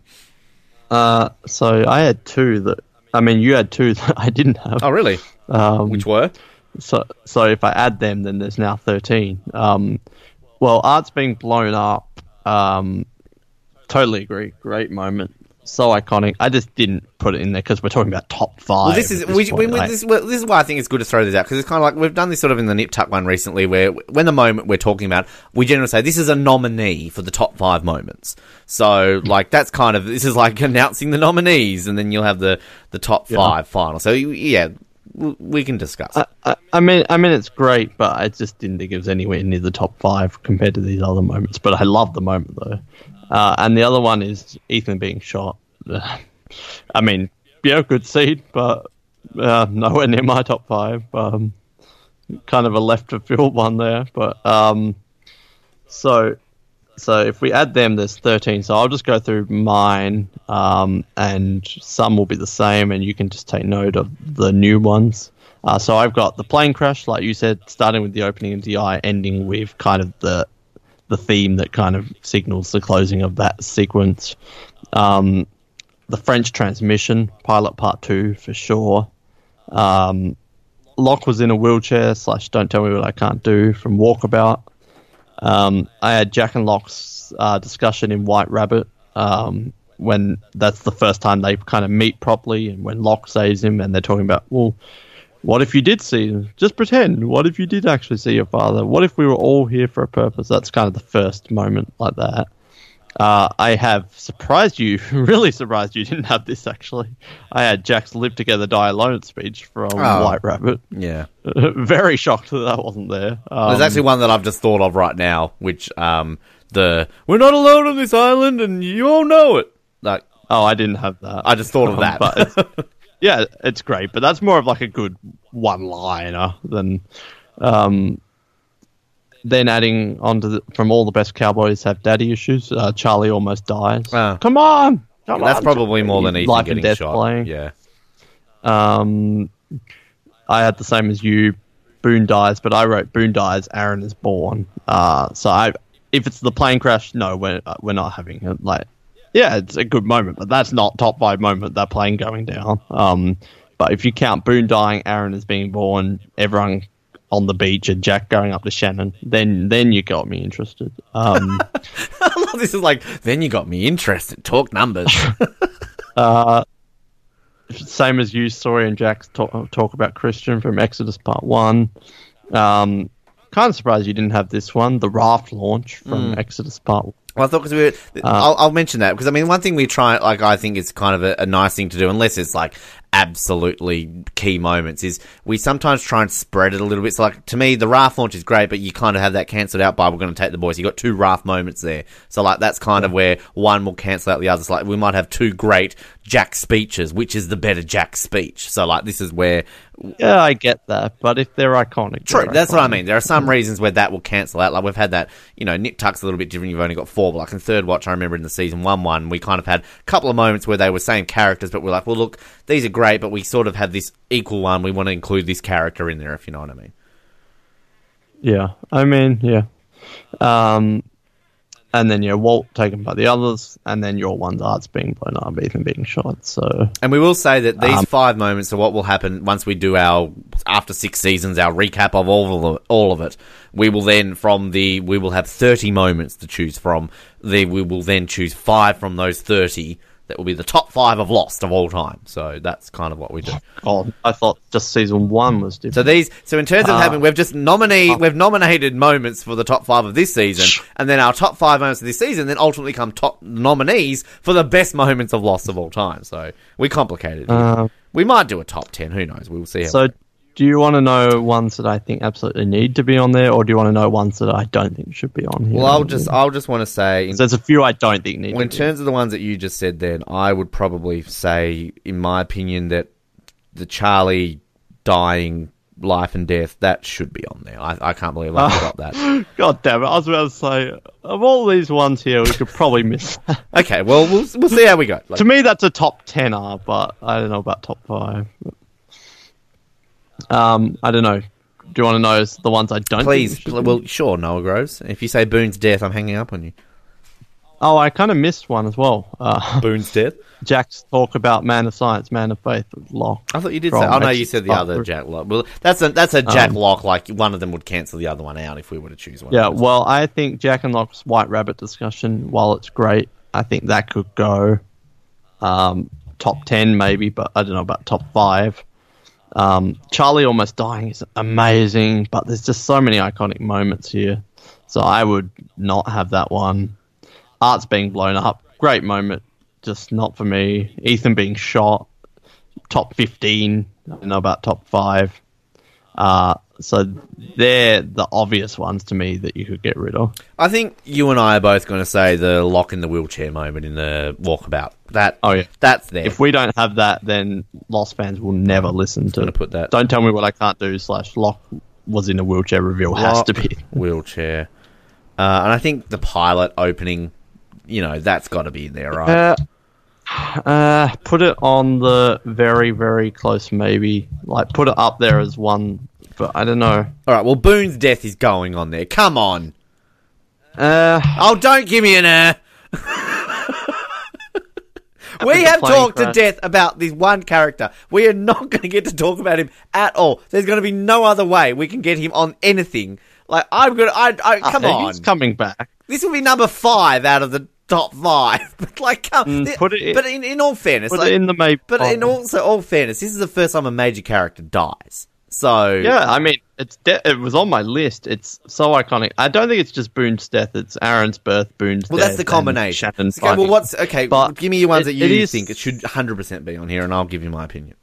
Uh, so I had two that. I mean, you had two that I didn't have. Oh, really? Um, Which were? So, so if I add them, then there's now 13. Um, well, Arzt being blown up. Um, totally agree. Great moment. So iconic. I just didn't put it in there because we're talking about top five. Well, this is at we, point. we- Like, this, well, this is why I think it's good to throw this out because it's kind of like we've done this sort of in the Nip Tuck one recently, where when the moment we're talking about, we generally say this is a nominee for the top five moments. So, like that's kind of this is like announcing the nominees, and then you'll have the the top five final. So, yeah, we can discuss. I, I, I mean, I mean, it's great, but I just didn't think it was anywhere near the top five compared to these other moments. But I love the moment though. Uh, and the other one is Ethan being shot. I mean, yeah, good seed, but uh, nowhere near my top five. Um, kind of a left of field one there, but um, so so if we add them, there's 13. So I'll just go through mine, um, and some will be the same, and you can just take note of the new ones. Uh, so I've got the plane crash, like you said, starting with the opening of the eye, ending with kind of the the theme that kind of signals the closing of that sequence. Um, the French transmission, pilot part two for sure. Um, Locke was in a wheelchair slash Don't Tell Me What I Can't Do from Walkabout. Um, I had Jack and Locke's uh, discussion in White Rabbit um, when that's the first time they kind of meet properly, and when Locke saves him, and they're talking about, well, what if you did see him? Just pretend. What if you did actually see your father? What if we were all here for a purpose? That's kind of the first moment like that. Uh, I have surprised you, really surprised you didn't have this actually. I had Jack's live together, die alone speech from Oh. White Rabbit. yeah. Very shocked that that wasn't there. Um, There's actually one that I've just thought of right now, which um the we're not alone on this island, and you all know it. Like oh, I didn't have that. I just thought of that. but it's, yeah, it's great, but that's more of like a good one-liner than um, then adding on to the, from all the best cowboys have daddy issues. Uh, Charlie almost dies. Ah. Come on, come That's on, probably more than Ethan Life and death shot. playing. Yeah. Um, I had the same as you. Boone dies, but I wrote Boone dies. Aaron is born. Uh, so I, if it's the plane crash, no, we're uh, we're not having it. Like, yeah, it's a good moment, but that's not top five moment. That plane going down. Um, but if you count Boone dying, Aaron is being born, everyone on the beach and Jack going up to Shannon, then then you got me interested. Um, this is like, then you got me interested. Talk numbers. uh, same as you, Sawyer and Jack talk, talk about Christian from Exodus Part One. Um, kind of surprised you didn't have this one, the raft launch from Exodus Part One. Well, I thought because we were, I'll, I'll mention that because I mean, one thing we try, like, I think it's kind of a, a nice thing to do, unless it's like absolutely key moments, is we sometimes try and spread it a little bit. So, like, to me, the raft launch is great, but you kind of have that cancelled out by we're going to take the boys. You got two raft moments there, so like that's kind of where one will cancel out the other. So, Like, we might have two great Jack speeches, which is the better Jack speech. So, like, this is where Yeah, I get that, but if they're iconic, True, they're that's what I mean. There are some reasons where that will cancel out. Like we've had that, you know, Nip Tuck's a little bit different. You've only got four, but like in third watch, I remember in the season one one, we kind of had a couple of moments where they were same characters, but we're like, well, look, these are great, but we sort of have this equal one. We want to include this character in there, if you know what I mean. Yeah, I mean, yeah. Um, and then yeah, Walt taken by the others, and then your one's Arzt being blown up, Ethan being shot. So And we will say that these Um, five moments are what will happen once we do our after six seasons, our recap of all of it, all of it. We will then from the we will have thirty moments to choose from. The we will then choose five from those thirty that will be the top five of Lost of all time. So that's kind of what we do. oh, I thought just season one was different. So these, so in terms of Ah. having, we've just nominate, we've nominated moments for the top five of this season, and then our top five moments of this season then ultimately come top nominees for the best moments of Lost of all time. So we complicated. it. Uh, we might do a top ten. Who knows? We'll see. How so, do you want to know ones that I think absolutely need to be on there, or do you want to know ones that I don't think should be on here? well, I'll just, I'll just want to say, in, So there's a few I don't think need. Well, in terms of the ones that you just said, then I would probably say, in my opinion, that the Charlie dying life and death that should be on there. I, I can't believe I forgot that. God damn it! I was about to say of all these ones here, we could probably miss. that. Okay, well, we'll we'll see how we go. Like, to me, that's a top ten R, but I don't know about top five. Um, I don't know. Do you want to know the ones I don't? Please, think should pl- well, sure, Noah Groves. If you say Boone's death, I'm hanging up on you. Oh, I kind of missed one as well. Uh, Boone's death? Jack's talk about man of science, man of faith, Locke. I thought you did say. Oh no, you said the other. Jack Locke. Well, that's a that's a Jack Um, Locke. Like one of them would cancel the other one out if we were to choose one. Yeah, well, I think Jack and Locke's White Rabbit discussion, while it's great, I think that could go um, top 10 maybe, but I don't know about top 5. Um, Charlie almost dying is amazing, but there's just so many iconic moments here. So I would not have that one. Arzt being blown up, great moment, just not for me. Ethan being shot, top 15, I don't know about top 5. Uh, so they're the obvious ones to me that you could get rid of. I think you and I are both going to say the Locke in the wheelchair moment in the walkabout. That Oh, yeah. that's there. If we don't have that, then Lost fans will never listen to. gonna put that- Don't tell me what I can't do. Slash Locke was in a wheelchair reveal has Locke, to be. wheelchair, uh, and I think the pilot opening. You know, that's got to be in there, right? Uh, uh, put it on the very very close maybe. Like put it up there as one, but I don't know. All right. Well, Boone's death is going on there. Come on. Uh, Oh, don't give me an uh. we have talked to death about this one character. We are not going to get to talk about him at all. There's going to be no other way we can get him on anything. Like I'm gonna, I, I come uh, on. he's coming back. this will be number five out of the top five. But like, come, Mm, put it in- but in, in all fairness, Put like, it in the but in also all fairness, this is the first time a major character dies. So Yeah, I mean, it's de- it was on my list. It's so iconic. I don't think it's just Boone's death. It's Aaron's birth, Boone's death. Well, that's the combination. Okay, well, what's okay? But give me your ones it- that you it is- think it should 100% be on here, and I'll give you my opinion.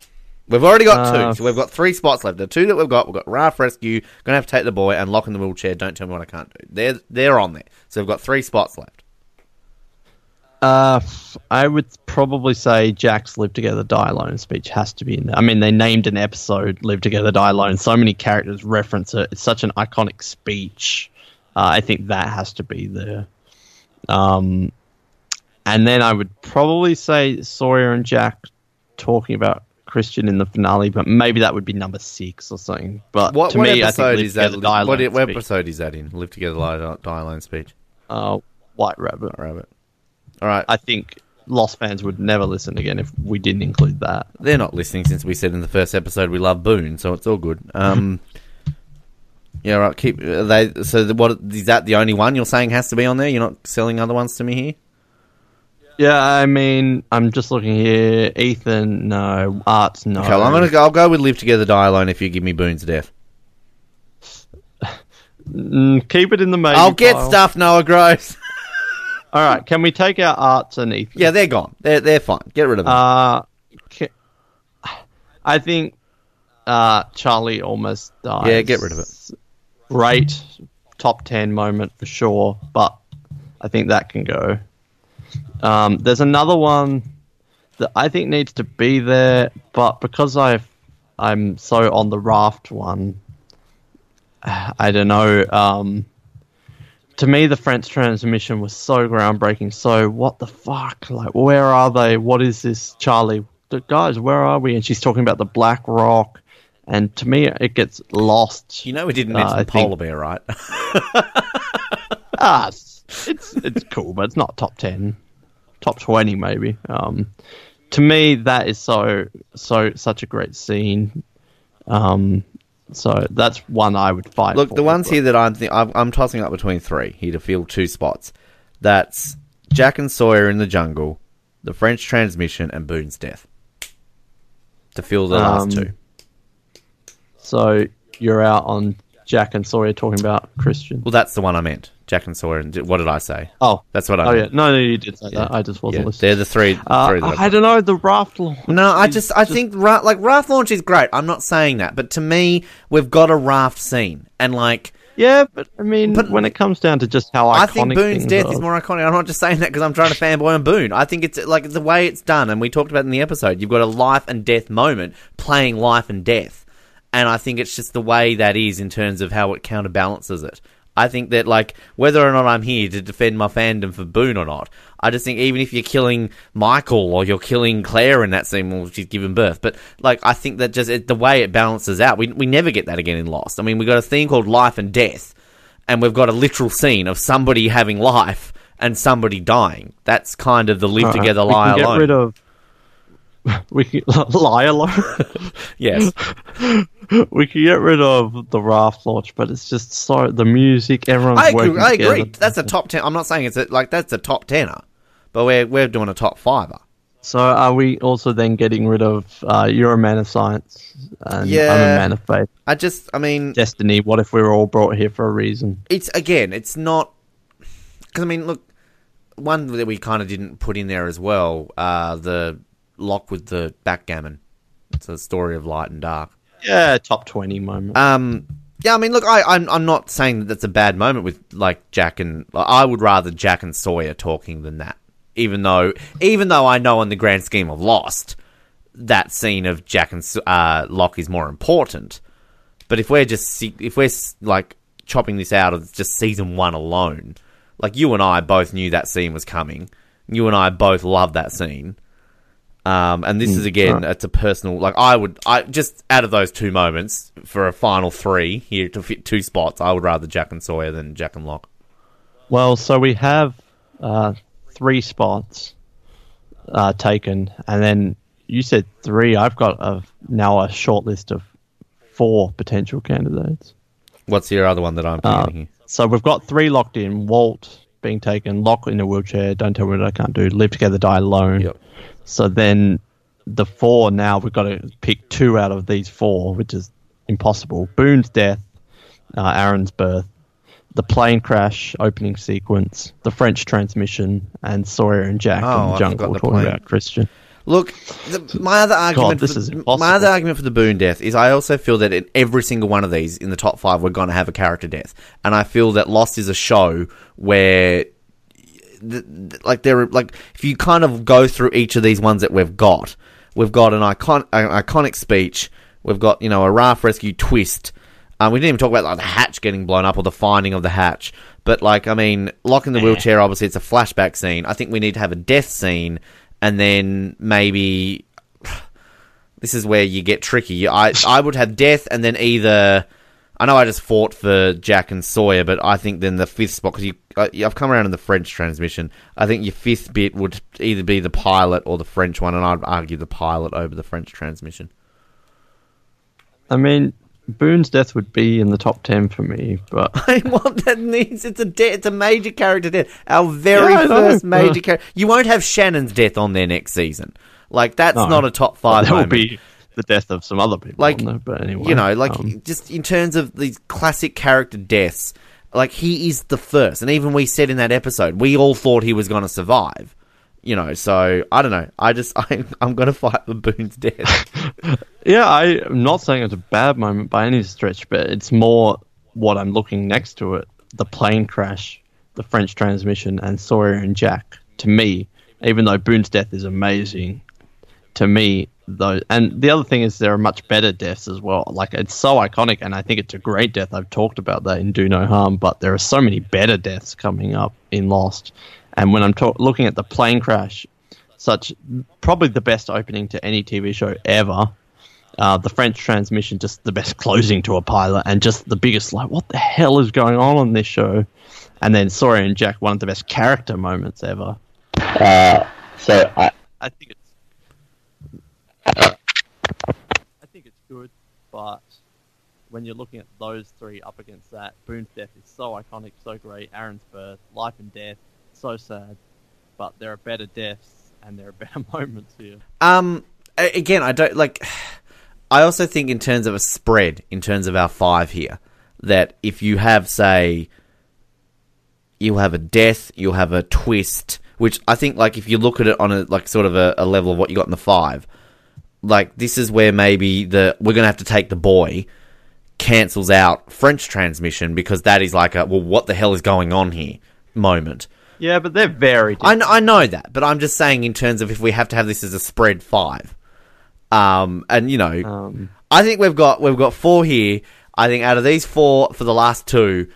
We've already got Uh, two, so we've got three spots left. The two that we've got, we've got Raft Rescue, gonna have to take the boy, and Locke in the wheelchair. Don't tell me what I can't do. They're they're on there, so we've got three spots left. Uh, I would probably say Jack's "Live Together, Die Alone" speech has to be in there. I mean, they named an episode "Live Together, Die Alone." So many characters reference it. It's such an iconic speech. Uh, I think that has to be there. Um, and then I would probably say Sawyer and Jack talking about Christian in the finale, but maybe that would be number six or something. But What, to what me, I episode think is Live that? Together, Die What, what episode is that in? Live together, die alone speech. Uh, White Rabbit. Rabbit. All right, I think Lost fans would never listen again if we didn't include that. they're not listening since we said in the first episode we love Boone, so it's all good. Um, Yeah, right. Keep are they. So the, what is that? The only one you're saying has to be on there. You're not selling other ones to me here. Yeah, I mean, I'm just looking here. Ethan, no. Arzt, no. Okay, well, I'm gonna go. I'll go with Live Together, Die Alone if you give me Boone's death. Mm, keep it in the main. I'll get pile. stuff, Noah Gross. All right, can we take our Arzt and Ethan? yeah, they're gone. They're they're fine. Get rid of them. Uh, ca- I think uh, Charlie almost dies. Yeah, get rid of it. Great top ten moment for sure, but I think that can go. Um, there's another one that I think needs to be there, but because I've I'm so on the raft one, I don't know. Um, to me, the French transmission was so groundbreaking. So, what the fuck? Like, where are they? What is this, Charlie? The guys, where are we? And she's talking about the Black Rock. And to me, it gets lost. you know we didn't uh, mention I Polar think- Bear, right? Ah, it's it's, it's cool, but it's not top ten, top twenty maybe. Um, to me, that is so so such a great scene. Um, so that's one I would fight. Look, for, the ones but- here that I'm, th- I'm I'm tossing up between three here to fill two spots. That's Jack and Sawyer in the jungle, the French transmission, and Boone's death. To fill the last Um, two. So you're out on Jack and Sawyer talking about Christian. Well, that's the one I meant. Jack and Sawyer. And what did I say? Oh, That's what I oh yeah, no, no, you did say that. I just wasn't Yeah, listening. they're the three. Uh, three I've I don't know the raft launch. No, I just I think ra- like raft launch is great. I'm not saying that, but to me, we've got a raft scene, and like yeah, but I mean, But- when it comes down to just how iconic I think Boone's death are- is more iconic. I'm not just saying that because I'm trying to fanboy on Boone. I think it's like the way it's done, and we talked about in the episode. You've got a life and death moment playing life and death, and I think it's just the way that is in terms of how it counterbalances it. I think that like whether or not I'm here to defend my fandom for Boone or not, I just think even if you're killing Michael or you're killing Claire in that scene while she's given birth, but like I think that just it, the way it balances out, we we never get that again in Lost. I mean, we got a theme called Life and Death, and we've got a literal scene of somebody having life and somebody dying. That's kind of the live Alright, together, lie alone. Get rid of. We can lie alone. yes, we can get rid of the raft launch, but it's just so the music. Everyone's I agree. I agree. That's a top ten. I'm not saying it's a, like that's a top tenner, but we're we're doing a top fiver. So are we also then getting rid of? Uh, you're a man of science, and I'm a man of faith. I just, I mean, Destiny. What if we were all brought here for a reason? it's again, it's not because I mean, look, one that we kind of didn't put in there as well. Uh, the Locke with the backgammon. It's a story of light and dark. Yeah, top twenty moment. Um, yeah, I mean, look, I, I'm I'm not saying that that's a bad moment with like Jack and I would rather Jack and Sawyer talking than that. Even though, even though I know in the grand scheme of Lost, that scene of Jack and uh, Locke is more important. But if we're just if we're like chopping this out of just season one alone, like you and I both knew that scene was coming. You and I both love that scene. Um, and this is again, it's a personal. Like I would, I just out of those two moments for a final three here to fit two spots, I would rather Jack and Sawyer than Jack and Locke. Well, so we have uh, three spots uh, taken, and then you said three. I've got a, now a short list of four potential candidates. What's your other one that I'm Uh, here? so we've got three locked in. Walt being taken, Locke in a wheelchair. Don't tell me what I can't do. Live together, die alone. Yep. So then the four now we've got to pick two out of these four, which is impossible. Boone's death, uh, Aaron's birth, the plane crash opening sequence, the French transmission, and Sawyer and Jack Oh, in the jungle the talking plane. about Christian. Look, the, my other argument, this for, my other argument for the Boone death is I also feel that in every single one of these in the top five, we're going to have a character death, and I feel that Lost is a show where, like, there, are like, if you kind of go through each of these ones that we've got, we've got an icon, an iconic speech, we've got you know a raft rescue twist. Um, we didn't even talk about like the hatch getting blown up or the finding of the hatch, but like, I mean, Locke in the wheelchair. Obviously, it's a flashback scene. I think we need to have a death scene, and then maybe this is where you get tricky. I I would have death, and then either I know I just fought for Jack and Sawyer, but I think then the fifth spot because you uh, I've come around in the French transmission. I think your fifth bit would either be the pilot or the French one, and I'd argue the pilot over the French transmission. I mean, Boone's death would be in the top ten for me, but I want that needs it's a de- it's a major character death. Our very Yeah, I know, first major character. You won't have Shannon's death on there next season. Like that's No. not a top five. that will be the death of some other people. like there, but anyway, you know, like um, just in terms of these classic character deaths, like he is the first, and even we said in that episode, we all thought he was going to survive. You know, so I don't know. I just I, I'm going to fight for Boone's death. yeah, I, I'm not saying it's a bad moment by any stretch, but it's more what I'm looking next to it: the plane crash, the French transmission, and Sawyer and Jack. To me, even though Boone's death is amazing, to me though, and the other thing is there are much better deaths as well. Like it's so iconic, and I think it's a great death. I've talked about that in Do No Harm, but there are so many better deaths coming up in Lost. And when I'm ta- looking at the plane crash, such probably the best opening to any TV show ever. Uh, the French transmission, just the best closing to a pilot, and just the biggest like, what the hell is going on on this show? And then Sawyer and Jack, one of the best character moments ever. Uh, so I, I think it's, I think it's good, but when you're looking at those three up against that, Boone's death is so iconic, so great. Aaron's birth, life and death, so sad, but there are better deaths and there are better moments here. Um, again, I don't like. I also think in terms of a spread, in terms of our five here, that if you have, say, you'll have a death, you'll have a twist, which I think, like, if you look at it on a like sort of a, a level of what you got in the five, like this is where maybe the we're gonna have to take the boy cancels out French transmission because that is like a well, what the hell is going on here moment. Yeah, but they're very I, different. kn- I know that, but I'm just saying in terms of if we have to have this as a spread five, um, and you know, Um, I think we've got we've got four here. I think out of these four for the last two,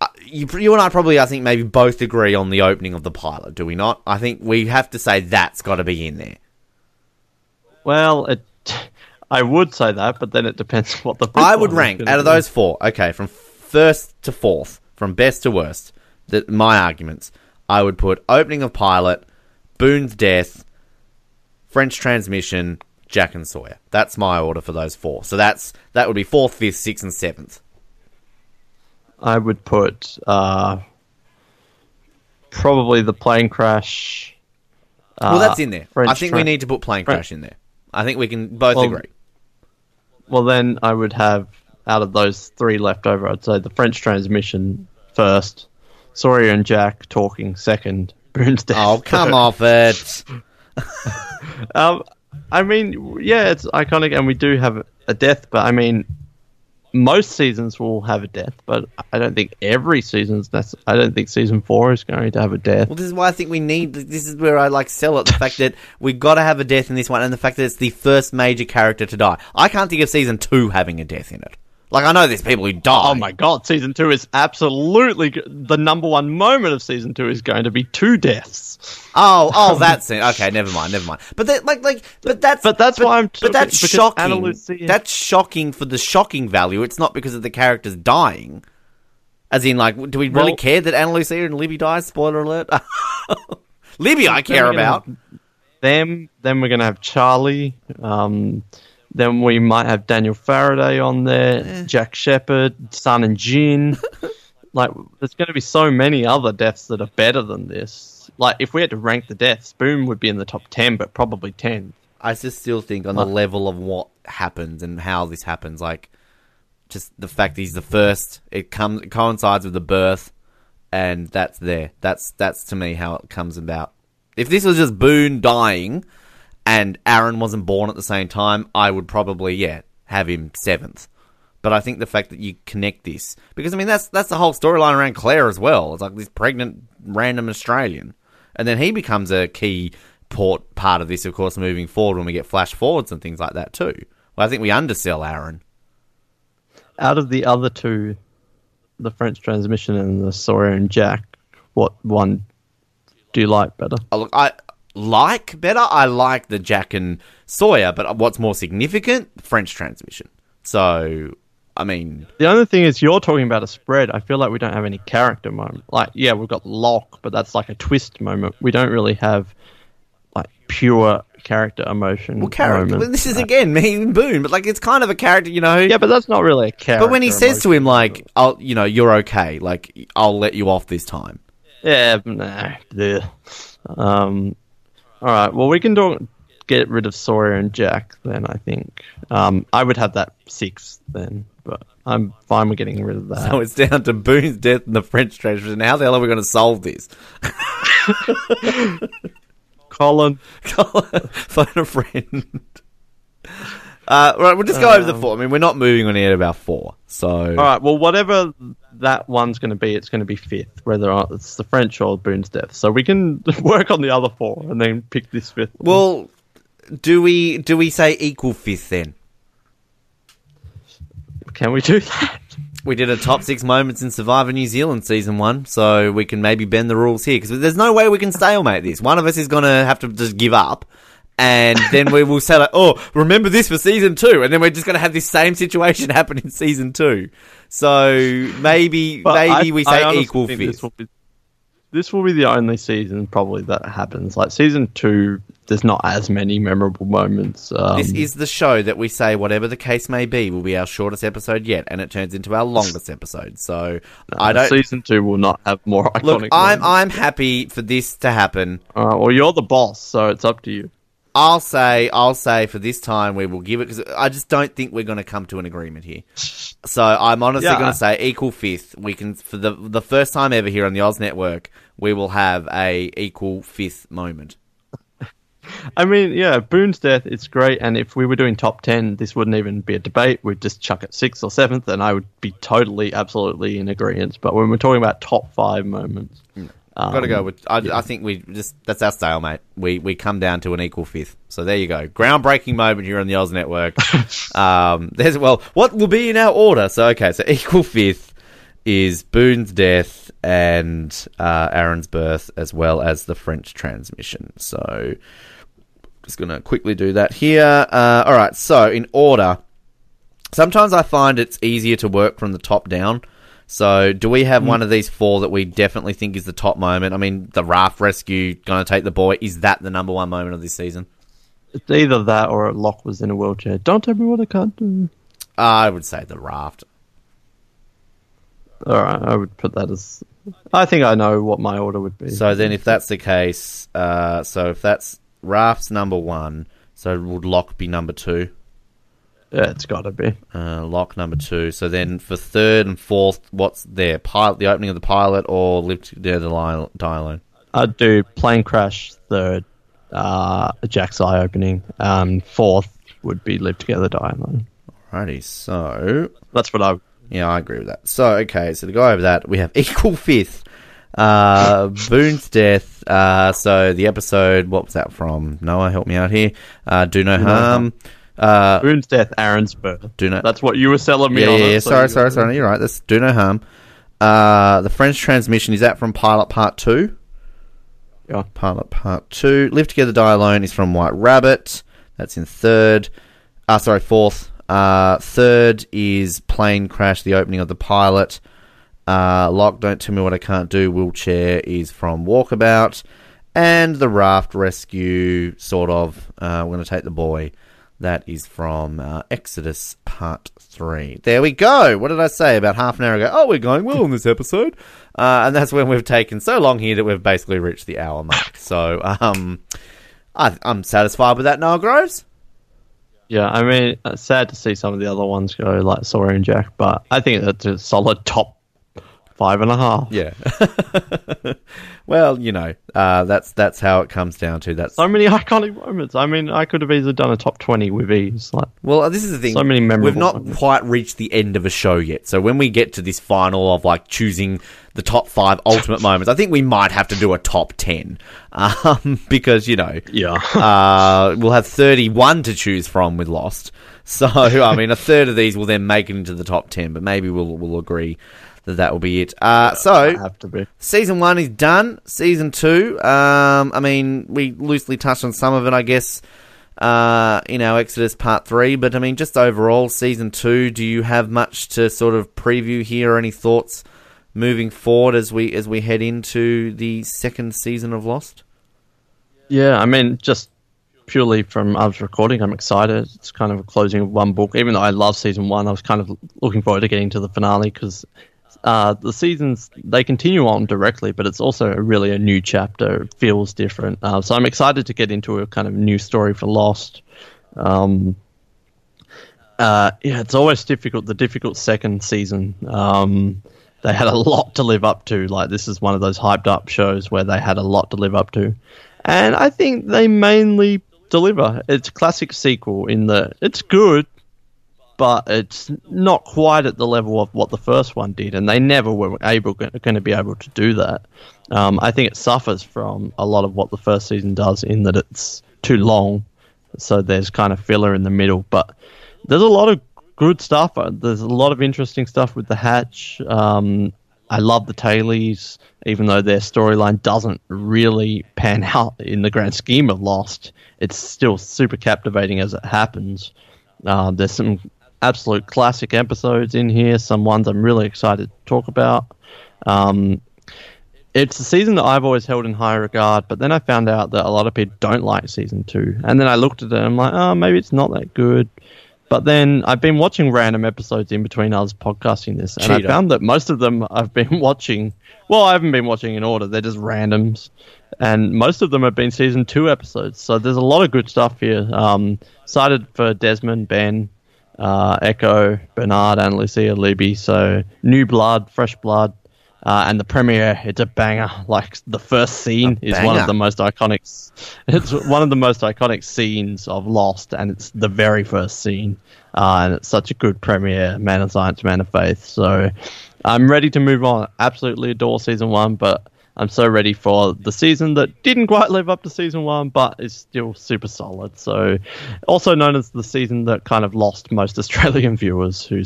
uh, you you and I probably I think maybe both agree on the opening of the pilot. Do we not? I think we have to say that's got to be in there. Well, it, I would say that, but then it depends what the. I would rank out of those four. Okay, from first to fourth, from best to worst. That my arguments. I would put opening of pilot, Boone's death, French transmission, Jack and Sawyer. That's my order for those four. So that's that would be fourth, fifth, sixth, and seventh. I would put uh, probably the plane crash. well, uh, that's in there. I think tra- we need to put plane crash in there. I think we can both Well, agree. Well, then I would have out of those three left over. I'd say the French transmission first, Sawyer and Jack talking second, Boone's death. Oh, come third. off it. Um, I mean, yeah, it's iconic, and we do have a death, but I mean, most seasons will have a death, but I don't think every season's. That's I don't think season four is going to have a death. Well, this is why I think we need. This is where I like sell it. The fact that we've got to have a death in this one, and the fact that it's the first major character to die. I can't think of season two having a death in it. Like I know there's people who die. Oh my god, season two is absolutely the number one moment of season two is going to be two deaths. Oh, oh, that's it. Okay, never mind, never mind. But that, like, like, but that's, But that's why I'm But that's shocking. Lucia- That's shocking for the shocking value. It's not because of the characters dying. As in, like, do we really Well- care that Ana Lucia and Libby dies? Spoiler alert. Libby, I care gonna about. Them, then we're going to have Charlie. Um, then we might have Daniel Faraday on there, Jack Shephard, Sun and Jin. like, there's going to be so many other deaths that are better than this. Like, if we had to rank the deaths, Boone would be in the top 10, but probably 10. I just still think on the level of what happens and how this happens, like just the fact he's the first, it comes it coincides with the birth, and that's there. That's that's to me how it comes about. If this was just Boone dying, and Aaron wasn't born at the same time, I would probably yeah have him seventh. But I think the fact that you connect this because I mean that's that's the whole storyline around Claire as well. It's like this pregnant random Australian, and then he becomes a key port part of this, of course, moving forward when we get flash forwards and things like that too. Well, I think we undersell Aaron. Out of the other two, the French transmission and the Sawyer and Jack, what one do you like better? I, look, I like better. I like the Jack and Sawyer, but what's more significant? French transmission. So, I mean, The only thing is, you're talking about a spread. I feel like we don't have any character moment. Like, yeah, we've got Locke, but that's like a twist moment. We don't really have like pure character emotion. Well, character. moment. well, this is again me and Boone, but like it's kind of a character, you know. yeah, but that's not really a character. But when he says to him like, "I'll, you know, you're okay. Like, I'll let you off this time." yeah, nah, bleh. um, all right. Well, we can do get rid of Sawyer and Jack then. I think um, I would have that six then, but I'm fine with getting rid of that. So it's down to Boone's death and the French treasure. And How the hell are we going to solve this? Colin, Colin, Phone a friend. Uh, right, we'll just go over the four. I mean, we're not moving on yet about four. So, All right. Well, whatever that one's going to be, it's going to be fifth, whether or not it's the French or Boone's death. So we can work on the other four and then pick this fifth. one. well, do we do we say equal fifth then? can we do that? We did a top six moments in Survivor New Zealand season one, so we can maybe bend the rules here because there's no way we can stalemate this. One of us is going to have to just give up, and then we will say like, "Oh, remember this for season two, and then we're just going to have this same situation happen in season two. So maybe But maybe I- we say equal fifth. This will, be, this will be the only season probably that happens. Like season two, there's not as many memorable moments. Um, This is the show that we say, whatever the case may be, will be our shortest episode yet, and it turns into our longest episode. So I don't. Season two will not have more iconic. Look, I'm moments. I'm happy for this to happen. Right, well, you're the boss, so it's up to you. I'll say, I'll say for this time we will give it because I just don't think we're going to come to an agreement here. So I'm honestly Yeah. going to say equal fifth. We can for the the first time ever here on the Oz Network, we will have a equal fifth moment. I mean, yeah, Boone's death, it's great. And if we were doing top 10, this wouldn't even be a debate. We'd just chuck it sixth or seventh, and I would be totally, absolutely in agreement. But when we're talking about top five moments, hmm. Um, Got to go with. I, I think we just that's our stalemate. We we come down to an equal fifth. So there you go. Groundbreaking moment here on the Oz Network. um, there's well, what will be in our order? So okay, so equal fifth is Boone's death and uh, Aaron's birth, as well as the French transmission. So just gonna quickly do that here. Uh, all right. So in order, sometimes I find it's easier to work from the top down. So, do we have one of these four that we definitely think is the top moment? I mean, the raft rescue going to take the boy. Is that the number one moment of this season? it's either that or Locke was in a wheelchair. Don't tell me what I can't do. I would say the raft. All right, I would put that as. I think I know what my order would be. So then, if that's the case, uh, so if that's raft's number one, so would Locke be number two? Yeah, it's got to be. Uh, Locke number two. So then, for third and fourth, what's there? Pilot, the opening of the pilot, or live together the li- dialogue? I'd do plane crash third, uh, Jack's eye opening. Um, fourth would be live together, die alone. Alrighty, so That's what I. Yeah, I agree with that. So, okay, so to go over that, we have equal fifth. Uh, Boone's death. Uh, so the episode, what was that from? Noah, help me out here. Uh, do no harm. Uh, Boone's death, Aaron's birth. do no. That's what you were selling me yeah, on. yeah, it, yeah. so Sorry, sorry, sorry. You're right. That's do no harm. Uh, the French transmission is that from Pilot Part Two. Yeah. Pilot Part Two. Live Together, Die Alone is from White Rabbit. That's in third. Uh, sorry, fourth. Uh, third is Plane Crash, the opening of the pilot. Uh, Locke, Don't Tell Me What I Can't Do, Wheelchair is from Walkabout. And the Raft Rescue, sort of, uh, We're going to take the boy. That is from uh, Exodus Part 3. There we go. What did I say about half an hour ago? Oh, we're going well in this episode. Uh, and that's when we've taken so long here that we've basically reached the hour mark. So, um, I, I'm satisfied with that, Noah Groves. Yeah, I mean, it's sad to see some of the other ones go like Sawyer and Jack, but I think that's a solid top five and a half. Yeah. well, you know, uh, that's that's how it comes down to. That's So many iconic moments. I mean, I could have easily done a top twenty with ease. Like, well, this is the thing. So many memorable We've not moments. quite reached the end of a show yet. So when we get to this final of like choosing the top five ultimate moments, I think we might have to do a top ten um, because you know, yeah, uh, we'll have thirty-one to choose from with Lost. So I mean, a third of these will then make it into the top ten, but maybe we'll we'll agree that that will be it. Uh, so have to be. season one is done. Season two, um, I mean, we loosely touched on some of it, I guess, uh, in our Exodus part three. But I mean, just overall, season two. Do you have much to sort of preview here, or any thoughts moving forward as we as we head into the second season of Lost? Yeah, I mean, just purely from us recording, I'm excited. It's kind of a closing of one book. Even though I love season one, I was kind of looking forward to getting to the finale because uh, the seasons they continue on directly, but it's also really a new chapter. It feels different, uh, so I'm excited to get into a kind of new story for Lost. Um, uh, yeah, it's always difficult. The difficult second season. Um, they had a lot to live up to. Like this is one of those hyped up shows where they had a lot to live up to, and I think they mainly deliver. It's classic sequel in that it's good, but it's not quite at the level of what the first one did, and they never were able going to be able to do that. Um, I think it suffers from a lot of what the first season does in that it's too long, so there's kind of filler in the middle. But there's a lot of good stuff. Uh, there's a lot of interesting stuff with the Hatch. Um, I love the Tailies, even though their storyline doesn't really pan out in the grand scheme of Lost. It's still super captivating as it happens. Uh, there's some absolute classic episodes in here, some ones I'm really excited to talk about. Um, it's a season that I've always held in high regard, but then I found out that a lot of people don't like season two. And then I looked at it and I'm like, oh, maybe it's not that good. But then I've been watching random episodes in between us podcasting this, and Cheater. I found that most of them I've been watching. Well, I haven't been watching in order; they're just randoms, and most of them have been season two episodes. So there's a lot of good stuff here. Um, cited for Desmond, Ben, uh, Eko, Bernard, Ana Lucia Libby. So new blood, fresh blood. Uh, and the premiere, it's a banger. Like the first scene A is one of the most iconic. It's one of the most iconic scenes of Lost, and it's the very first scene. Uh, and it's such a good premiere, man of science, man of faith. So I'm ready to move on. Absolutely adore season one, but I'm so ready for the season that didn't quite live up to season one, but is still super solid. So, also known as the season that kind of lost most Australian viewers, who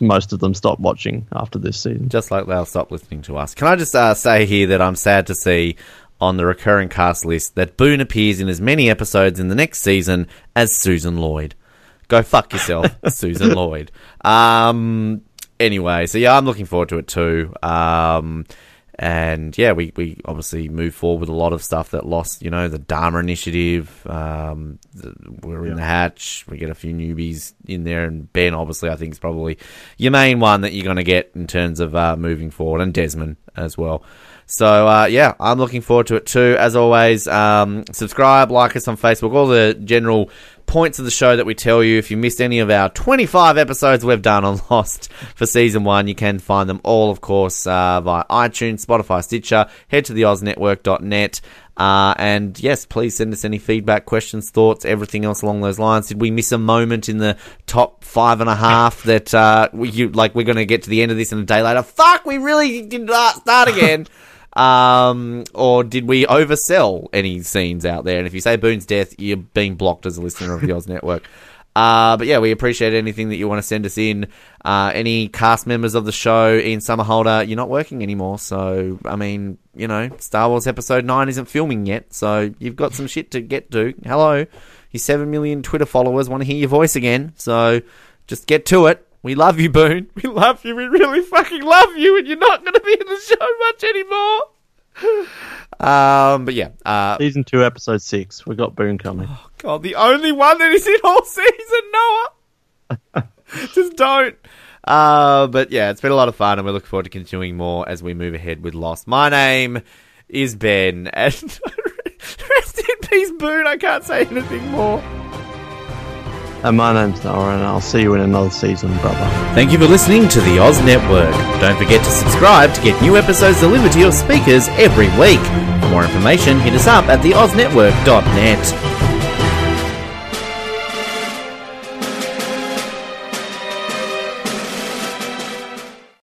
most of them stopped watching after this season. Just like they'll stop listening to us. Can I just uh, say here that I'm sad to see on the recurring cast list that Boone appears in as many episodes in the next season as Susan Lloyd. Go fuck yourself, Susan Lloyd. Um, anyway, so yeah, I'm looking forward to it too. Um, and yeah, we, we obviously move forward with a lot of stuff that lost, you know, the Dharma Initiative. Um, the, we're in the hatch. We get a few newbies in there, and Ben, obviously, I think is probably your main one that you're going to get in terms of uh, moving forward, and Desmond as well. So uh, yeah, I'm looking forward to it too. As always, um, subscribe, like us on Facebook, all the general points of the show that we tell you. If you missed any of our 25 episodes we've done on Lost for season one, you can find them all, of course, uh, via iTunes, Spotify, Stitcher. Head to the OzNetwork.net. Uh, and yes, please send us any feedback, questions, thoughts, everything else along those lines. Did we miss a moment in the top five and a half that uh, we, you, like we're going to get to the end of this in a day later? Fuck, we really did not start again. Um, or did we oversell any scenes out there? And if you say Boone's death, you're being blocked as a listener of the Oz Network. Uh, but yeah, we appreciate anything that you want to send us in. Uh, any cast members of the show, Ian Somerhalder, you're not working anymore. So, I mean, you know, Star Wars Episode 9 isn't filming yet. So, you've got some shit to get to. Hello. Your 7 million Twitter followers want to hear your voice again. So, just get to it. We love you, Boone. We love you. We really fucking love you. And you're not going to be in the show much anymore. Um, but yeah, uh, Season two, episode six. We got Boone coming. Oh god, the only one that is in all season, Noah. Just don't. Uh, but yeah, it's been a lot of fun, and we look forward to continuing more as we move ahead with Lost. My name is Ben, and rest in peace, Boone. I can't say anything more. And my name's Noah, and I'll see you in another season, brother. Thank you for listening to the Oz Network. Don't forget to subscribe to get new episodes delivered to your speakers every week. For more information, hit us up at theoznetwork.net.